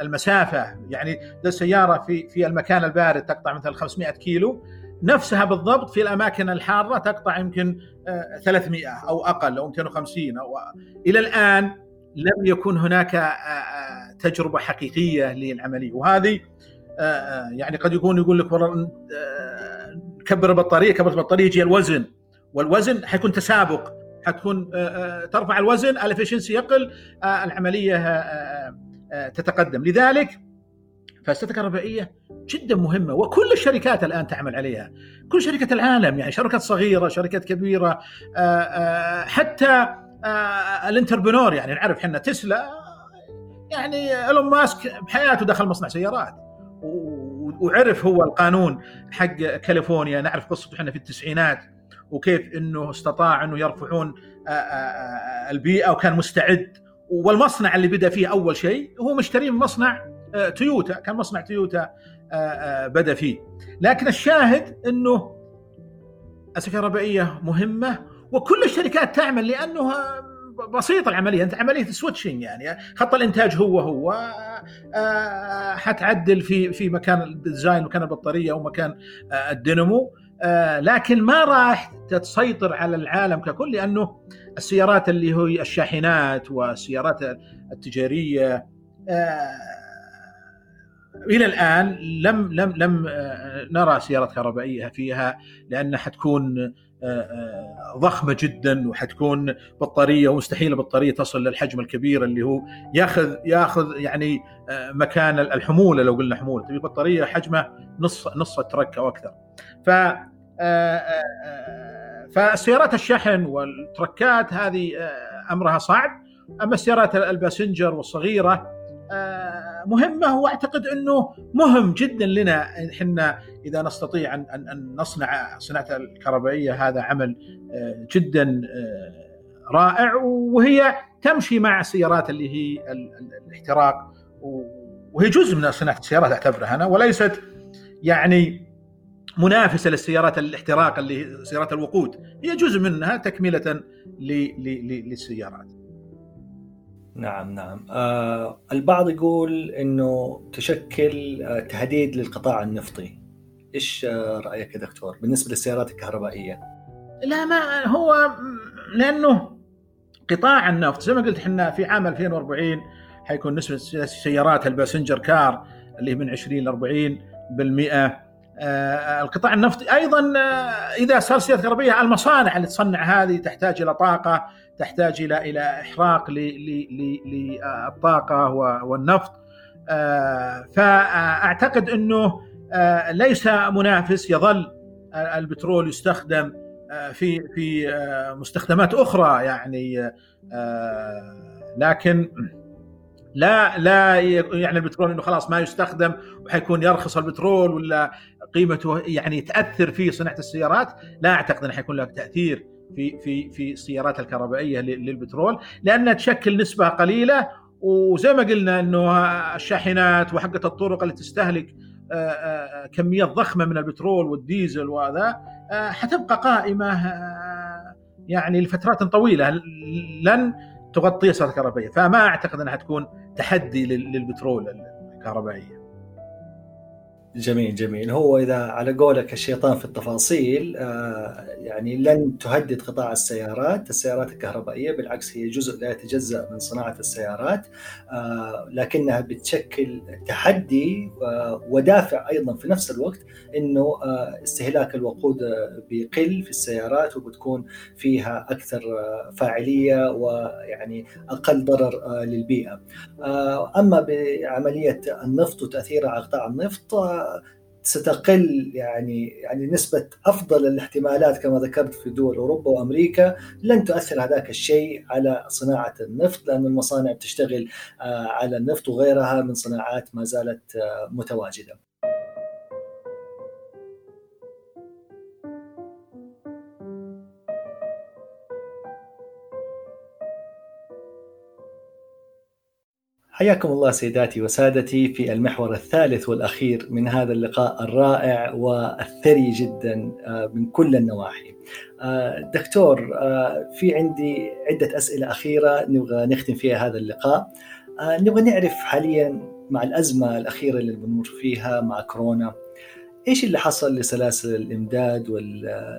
المسافة. يعني السيارة في في المكان البارد تقطع مثلا 500 كيلو نفسها بالضبط في الأماكن الحارة تقطع يمكن 300 آه، أو أقل أو 250 أو إلى الآن لم يكن هناك آه، آه، تجربة حقيقية للعملية. وهذه يعني قد يكون يقول لك والله كبر البطارية كبر البطارية يجي الوزن. والوزن حيكون تسابق حتكون ترفع الوزن ال efficiency يقل العملية تتقدم. لذلك فالسيارات الكهربائيه جدا مهمة وكل الشركات الآن تعمل عليها. كل شركات العالم يعني شركات صغيرة شركات كبيرة آه، آه، حتى آه، ال entrepreneur يعني نعرف إحنا تسلا يعني إيلون ماسك بحياته دخل مصنع سيارات. وعرف هو القانون حق كاليفورنيا نعرف قصته إحنا في التسعينات وكيف إنه استطاع إنه يرفعون البيئة وكان مستعد. والمصنع اللي بدا فيه أول شيء هو مشتري من مصنع تويوتا كان مصنع تويوتا آه، آه، بدا فيه. لكن الشاهد إنه الكهربائيه مهمة وكل الشركات تعمل لأنه بسيطة العملية أنت عملية switching يعني. خط الإنتاج هو هو حتعدل في في مكان الديزاين مكان البطارية أو مكان الدينامو. لكن ما راح تسيطر على العالم ككل لأنه السيارات اللي هي الشاحنات والسيارات التجارية إلى الآن لم لم لم آه، نرى سيارات كهربائية فيها لأنها حتكون آه، آه، ضخمة جدا وحتكون بطارية ومستحيل البطاريه تصل للحجم الكبير اللي هو ياخذ ياخذ يعني مكان الحمولة لو قلنا حمولة. تبي بطارية حجمها نص نص الترك أو أكثر. ف فسيارات الشحن والتركات هذه أمرها صعب. أما السيارات الباسنجر والصغيرة مهمه واعتقد إنه مهم جدا لنا إحنا إذا نستطيع ان ان نصنع صناعة الكهربائية. هذا عمل جدا رائع وهي تمشي مع السيارات اللي هي الاحتراق وهي جزء من صناعة السيارات أعتبرها أنا وليست يعني منافسة للسيارات الاحتراق اللي هي سيارات الوقود. هي جزء منها تكملة للسيارات. نعم نعم. آه البعض يقول إنه تشكل آه تهديد للقطاع النفطي. إيش آه رأيك يا دكتور؟ بالنسبة للسيارات الكهربائية. لا ما هو لأنه قطاع النفط زي ما قلت إحنا في عام 2040 حيكون نسبة سيارات ال passenger car اللي من 20 ل 40 بالمئة. آه القطاع النفطي. أيضا آه إذا صار سيارات كهربائيه المصانع اللي تصنع هذه تحتاج إلى طاقة تحتاج إلى إلى إحراق للطاقة والنفط. آه فأعتقد إنه آه ليس منافس يظل البترول يستخدم في في مستخدمات أخرى يعني لكن لا لا يعني البترول إنه خلاص ما يستخدم وحيكون يرخص البترول ولا قيمته يعني تأثر في صناعة السيارات. لا أعتقد انه حيكون له تأثير في في في السيارات الكهربائية للبترول لانها تشكل نسبة قليلة. وزي ما قلنا إنه الشاحنات وحقة الطرق اللي تستهلك كميات ضخمة من البترول والديزل وهذا حتبقى قائمة يعني لفترات طويلة لن تغطي السيارات الكهربائية. فما أعتقد أنها حتكون تحدي للبترول الكهربائية. جميل جميل. هو إذا على قولك الشيطان في التفاصيل آه يعني لن تهدد قطاع السيارات. السيارات الكهربائية بالعكس هي جزء لا يتجزأ من صناعة السيارات آه لكنها بتشكل تحدي آه ودافع أيضا في نفس الوقت إنه استهلاك الوقود بيقل في السيارات وبتكون فيها أكثر فاعلية ويعني أقل ضرر للبيئة. أما بعملية النفط وتأثيرها على قطاع النفط ستقل يعني يعني نسبة أفضل الاحتمالات كما ذكرت في دول أوروبا وأمريكا لن تؤثر هذاك الشيء على صناعة النفط لأن المصانع بتشتغل على النفط وغيرها من صناعات ما زالت متواجدة. حياكم الله سيداتي وسادتي في المحور الثالث والأخير من هذا اللقاء الرائع والثري جدا من كل النواحي. دكتور في عندي عدة أسئلة أخيرة نبغى نختم فيها هذا اللقاء. نبغى نعرف حاليا مع الأزمة الأخيرة اللي بنمر فيها مع كورونا إيش اللي حصل لسلاسل الإمداد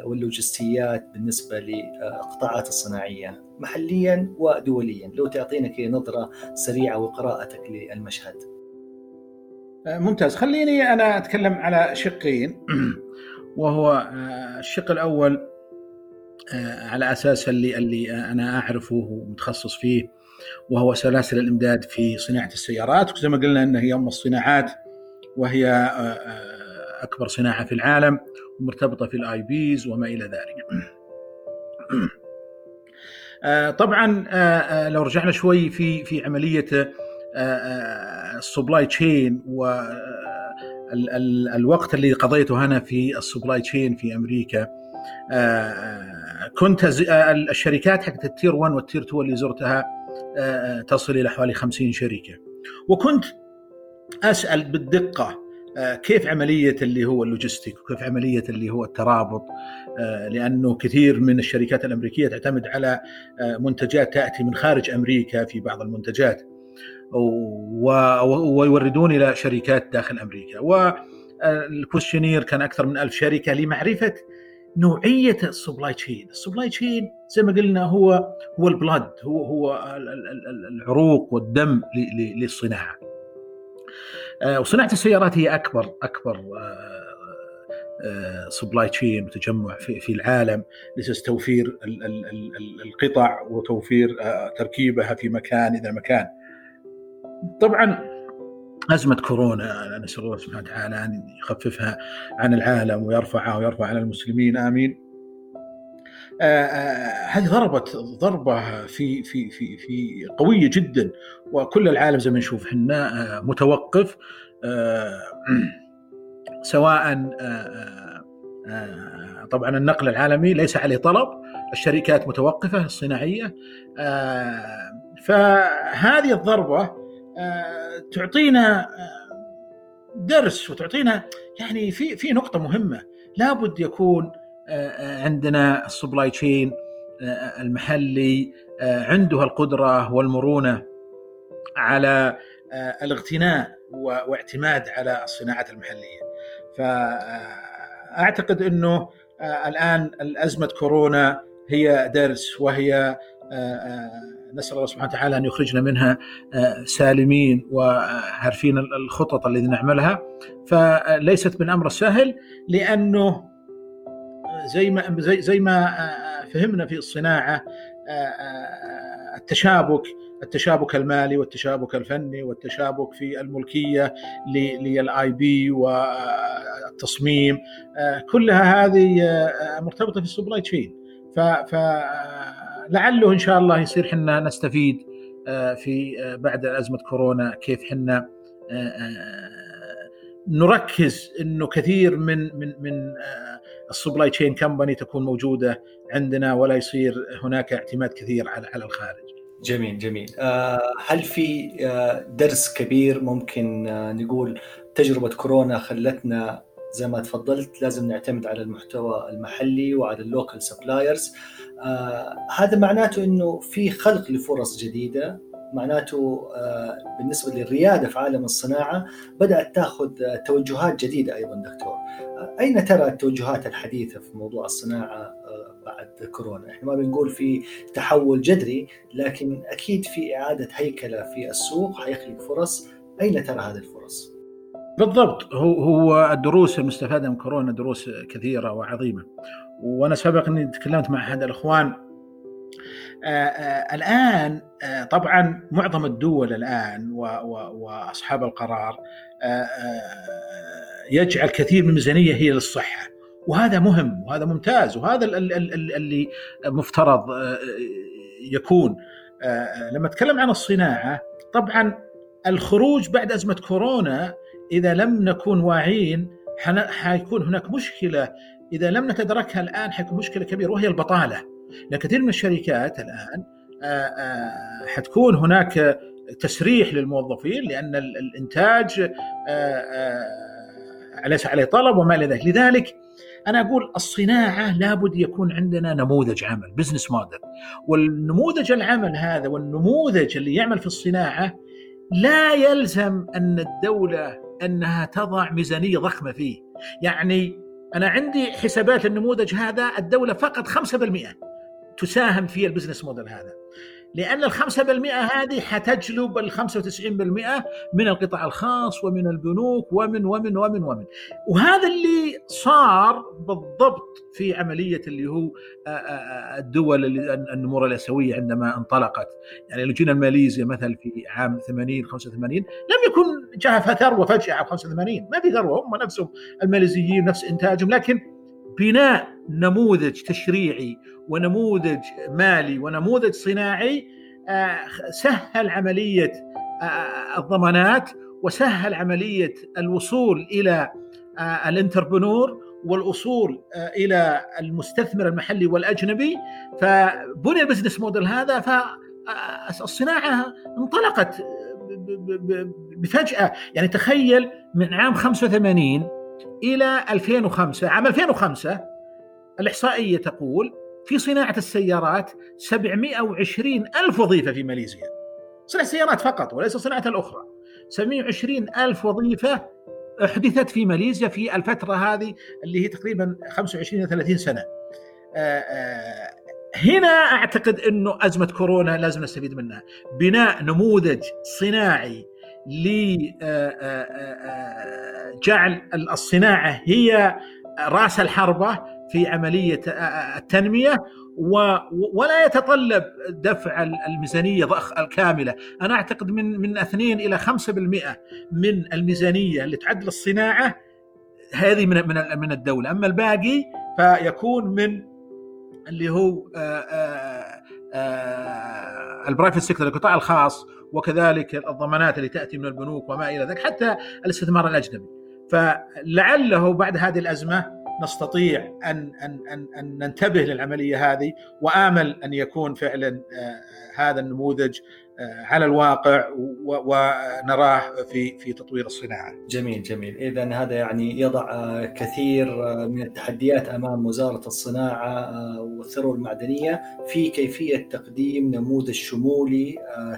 واللوجستيات بالنسبة للقطاعات الصناعية؟ محليا ودوليا. لو تعطينا كذا نظرة سريعة وقراءتك للمشهد. ممتاز. خليني أنا أتكلم على شقين. وهو الشق الأول على أساس اللي اللي أنا أعرفه ومتخصص فيه وهو سلاسل الإمداد في صناعة السيارات. زي ما قلنا إن هي أم الصناعات وهي أكبر صناعة في العالم ومرتبطة في ال IPs وما إلى ذلك. طبعا لو رجعنا شوي في في عملية ال supply chain والوقت اللي قضيته أنا في ال supply chain في أمريكا كنت الشركات حقت ال tier 1 وال tier 2 اللي زرتها تصل إلى حوالي 50 شركة وكنت أسأل بالدقة كيف عملية اللي هو ال logistic وكيف عملية اللي هو الترابط؟ لأنه كثير من الشركات الأمريكية تعتمد على منتجات تأتي من خارج أمريكا في بعض المنتجات ويوردون إلى شركات داخل أمريكا. وال questionnaire كان أكثر من ألف شركة لمعرفة نوعية ال supply chain ال supply chain زي ما قلنا هو هو البلد هو هو العروق والدم للصناعة. وصناعة السيارات هي اكبر أكبر سبلاي تشين وتجمع في, العالم لأساس توفير القطع وتوفير تركيبها في مكان اذا مكان. طبعا أزمة كورونا نسأل الله سبحانه وتعالى أن يخففها عن العالم ويرفعها ويرفع عن المسلمين آمين آه، آه، هذه ضربت ضربة في في في في قوية جدا وكل العالم زي ما نشوف إحنا متوقف سواء طبعا النقل العالمي ليس عليه طلب الشركات متوقفة الصناعية فهذه الضربة تعطينا درس وتعطينا يعني في في نقطة مهمة لابد يكون عندنا السبلاي تشين المحلي عنده القدرة والمرونة على الاغتناء واعتماد على الصناعة المحلية. فأعتقد أنه الآن الأزمة كورونا هي درس وهي نسأل الله سبحانه وتعالى أن يخرجنا منها آه، سالمين وعارفين الخطط التي نعملها. فليست من أمر سهل لأنه زي ما زي زي ما آه، فهمنا في الصناعة آه، التشابك التشابك المالي والتشابك الفني والتشابك في الملكية لل IP والتصميم كلها هذه مرتبطة في ال supply chain. ف لعله إن شاء الله يصير حنا نستفيد آه، في آه، بعد أزمة كورونا كيف حنا آه، نركز إنه كثير من من من ال supply chain company تكون موجودة عندنا ولا يصير هناك اعتماد كثير على على الخارج. جميل جميل. هل في درس كبير ممكن نقول تجربة كورونا خلتنا زي ما تفضلت لازم نعتمد على المحتوى المحلي وعلى ال local suppliers آه هذا معناته إنه في خلق لفرص جديدة معناته آه بالنسبة للريادة في عالم الصناعة بدأت تاخذ توجهات جديدة أيضا دكتور آه أين ترى التوجهات الحديثه في موضوع الصناعة آه، بعد كورونا؟ إحنا ما بنقول في تحول جذري لكن أكيد في إعادة هيكلة في السوق حيخلق فرص. أين ترى هذه الفرص؟ بالضبط. هو هو الدروس المستفادة من كورونا دروس كثيرة وعظيمة. وأنا سبق أني تكلمت مع أحد الإخوان آآ آه، آآ آه، الآن آآ طبعا معظم الدول الآن وأصحاب القرار يجعل كثير من الميزانية هي للصحة. وهذا مهم وهذا ممتاز وهذا اللي مفترض يكون. لما أتكلم عن الصناعة طبعا الخروج بعد أزمة كورونا إذا لم نكون واعين حيكون هناك مشكلة. إذا لم نتدركها الآن حيكون مشكلة كبيرة وهي البطالة. لأن كثير من الشركات الآن حتكون هناك تسريح للموظفين لأن الإنتاج ليس عليه طلب وما إلى ذلك. لذلك أنا أقول الصناعة لابد يكون عندنا نموذج عمل بزنس موديل والنموذج العمل هذا والنموذج اللي يعمل في الصناعة لا يلزم أن الدولة أنها تضع ميزانية ضخمة فيه. يعني أنا عندي حسابات النموذج هذا الدولة فقط 5% تساهم في البزنس موديل هذا. لأن الخمسة بالمئة هذه حتجلب الخمسة وتسعين بالمئة من القطاع الخاص ومن البنوك ومن ومن ومن ومن. وهذا اللي صار بالضبط في عملية اللي هو الدول النمور الآسيوية عندما انطلقت. يعني لو جينا ماليزيا مثلا في عام 80 85 لم يكن جاء ثروة فجأة عام 85 ما في ثروة هم نفسهم الماليزيين نفس إنتاجهم. لكن بناء نموذج تشريعي ونموذج مالي ونموذج صناعي آه، سهل عملية آه، الضمانات وسهل عملية الوصول إلى آه، ال entrepreneur والوصول إلى المستثمر المحلي والأجنبي. فبني ال business model هذا فالصناعه انطلقت بفجأة. يعني تخيل من عام 85 إلى 2005 عام 2005 الإحصائية تقول في صناعة السيارات 720 ألف وظيفة في ماليزيا. صناعة السيارات فقط وليس صناعة الأخرى. 720 ألف وظيفة أحدثت في ماليزيا في الفترة هذه اللي هي تقريبا 25 إلى 30 سنة. آآ آآ هنا أعتقد أنه أزمة كورونا لازم نستفيد منها. بناء نموذج صناعي لجعل الصناعة هي راس الحربة في عملية التنمية ولا يتطلب دفع الميزانية ضخ الكاملة، أنا أعتقد من من 2 إلى 5% من الميزانية اللي تعد للصناعه هذه من من من الدولة، أما الباقي فيكون من اللي هو ال private sector القطاع الخاص وكذلك الضمانات اللي تأتي من البنوك وما إلى ذلك حتى الاستثمار الأجنبي. فلعله بعد هذه الأزمة نستطيع ان ان ان, أن ننتبه للعملية هذه وآمل أن يكون فعلا هذا النموذج آه، على الواقع ونراه في في تطوير الصناعة. جميل جميل، اذا هذا يعني يضع آه، كثير آه، من التحديات أمام وزارة الصناعة والثروة المعدنية في كيفية تقديم نموذج شمولي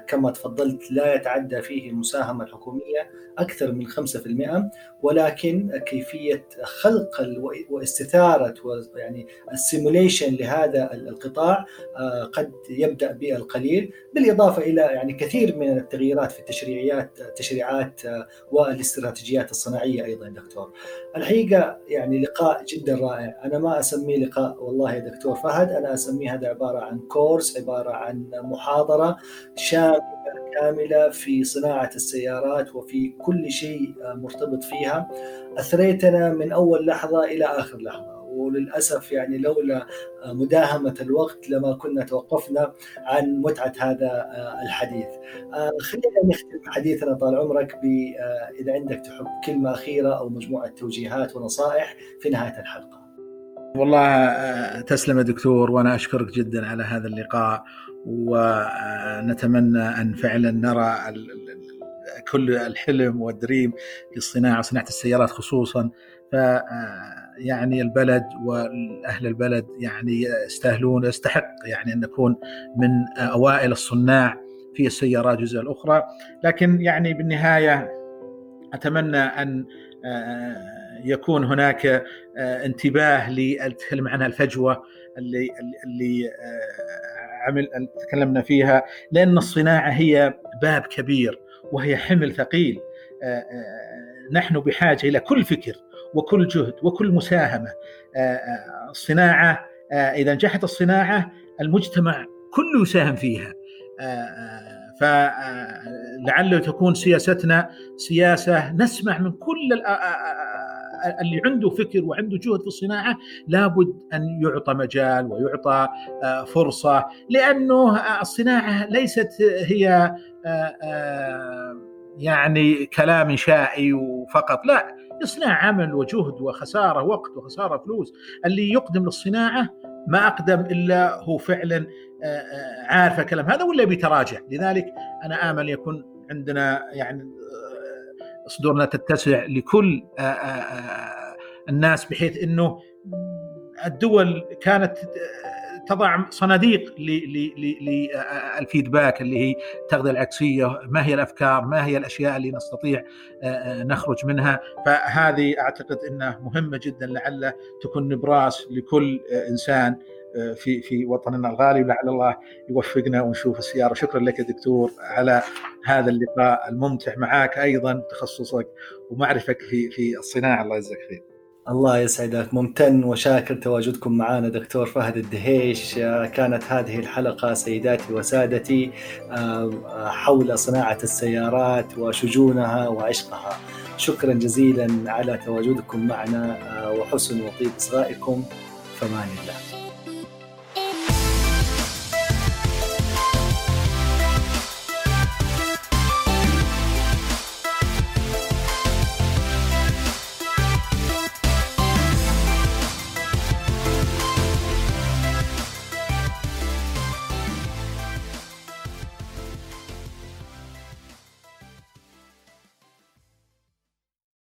كما تفضلت لا يتعدى فيه المساهمة الحكومية أكثر من 5% ولكن كيفية خلق واستثارة يعني السيموليشن لهذا القطاع قد يبدأ بالقليل بالإضافة إلى يعني كثير من التغييرات في التشريعات التشريعات والاستراتيجيات الصناعية أيضا دكتور. الحقيقة يعني لقاء جدا رائع، أنا ما أسميه لقاء والله يا دكتور فهد، أنا أسميه هذا عبارة عن كورس، عبارة عن محاضرة شاملة كاملة في صناعة السيارات وفي كل شيء مرتبط فيها. أثريتنا من أول لحظة إلى آخر لحظة. وللأسف يعني لولا مداهمة الوقت لما كنا توقفنا عن متعة هذا آه، الحديث. آه، خلينا نختم حديثنا طال عمرك ب آه، إذا عندك تحب كلمة أخيرة أو مجموعة توجيهات ونصائح في نهاية الحلقة. والله تسلم يا دكتور وأنا أشكرك جدا على هذا اللقاء ونتمنى أن فعلا نرى كل الحلم والدريم في الصناعه صناعة السيارات خصوصا ف يعني البلد وأهل البلد يعني يستاهلون يستحق يعني أن نكون من أوائل الصناع في السيارات الجزء الأخرى. لكن يعني بالنهاية أتمنى أن آه، يكون هناك آه، انتباه للتكلم عنها الفجوة اللي اللي آه، عمل تكلمنا فيها لأن الصناعة هي باب كبير وهي حمل ثقيل. نحن بحاجة إلى كل فكر وكل جهد وكل مساهمة. آه، آه، الصناعة آه، إذا نجحت الصناعة المجتمع كله يساهم فيها. فلعله تكون سياستنا سياسة نسمع من كل اللي عنده فكر وعنده جهد في الصناعة لابد أن يعطى مجال ويعطى فرصة لأنه الصناعة ليست هي يعني كلام انشائي وفقط لا يصنع عمل وجهد وخسارة وقت وخسارة فلوس اللي يقدم للصناعة ما أقدم إلا هو فعلا آه، آه، عارف الكلام هذا ولا بيتراجع. لذلك أنا آمل يكون عندنا يعني آه، صدورنا تتسع لكل الناس بحيث إنه الدول كانت تضع صناديق للفيدباك اللي هي التغذيه العكسية، ما هي الأفكار، ما هي الأشياء اللي نستطيع نخرج منها، فهذه أعتقد إنها مهمة جدا لعل تكون نبراس لكل إنسان في في وطننا الغالي. ولعل الله يوفقنا ونشوف السيارة. شكرا لك يا دكتور على هذا اللقاء الممتع معك أيضا تخصصك ومعرفك في في الصناعة. الله يجزاك خير. الله يسعدك. ممتن وشاكر تواجدكم معنا دكتور فهد الدهيش. آه، كانت هذه الحلقة سيداتي وسادتي آه، حول صناعة السيارات وشجونها وعشقها. شكرا جزيلا على تواجدكم معنا آه، وحسن وطيب إصغائكم. فمان الله.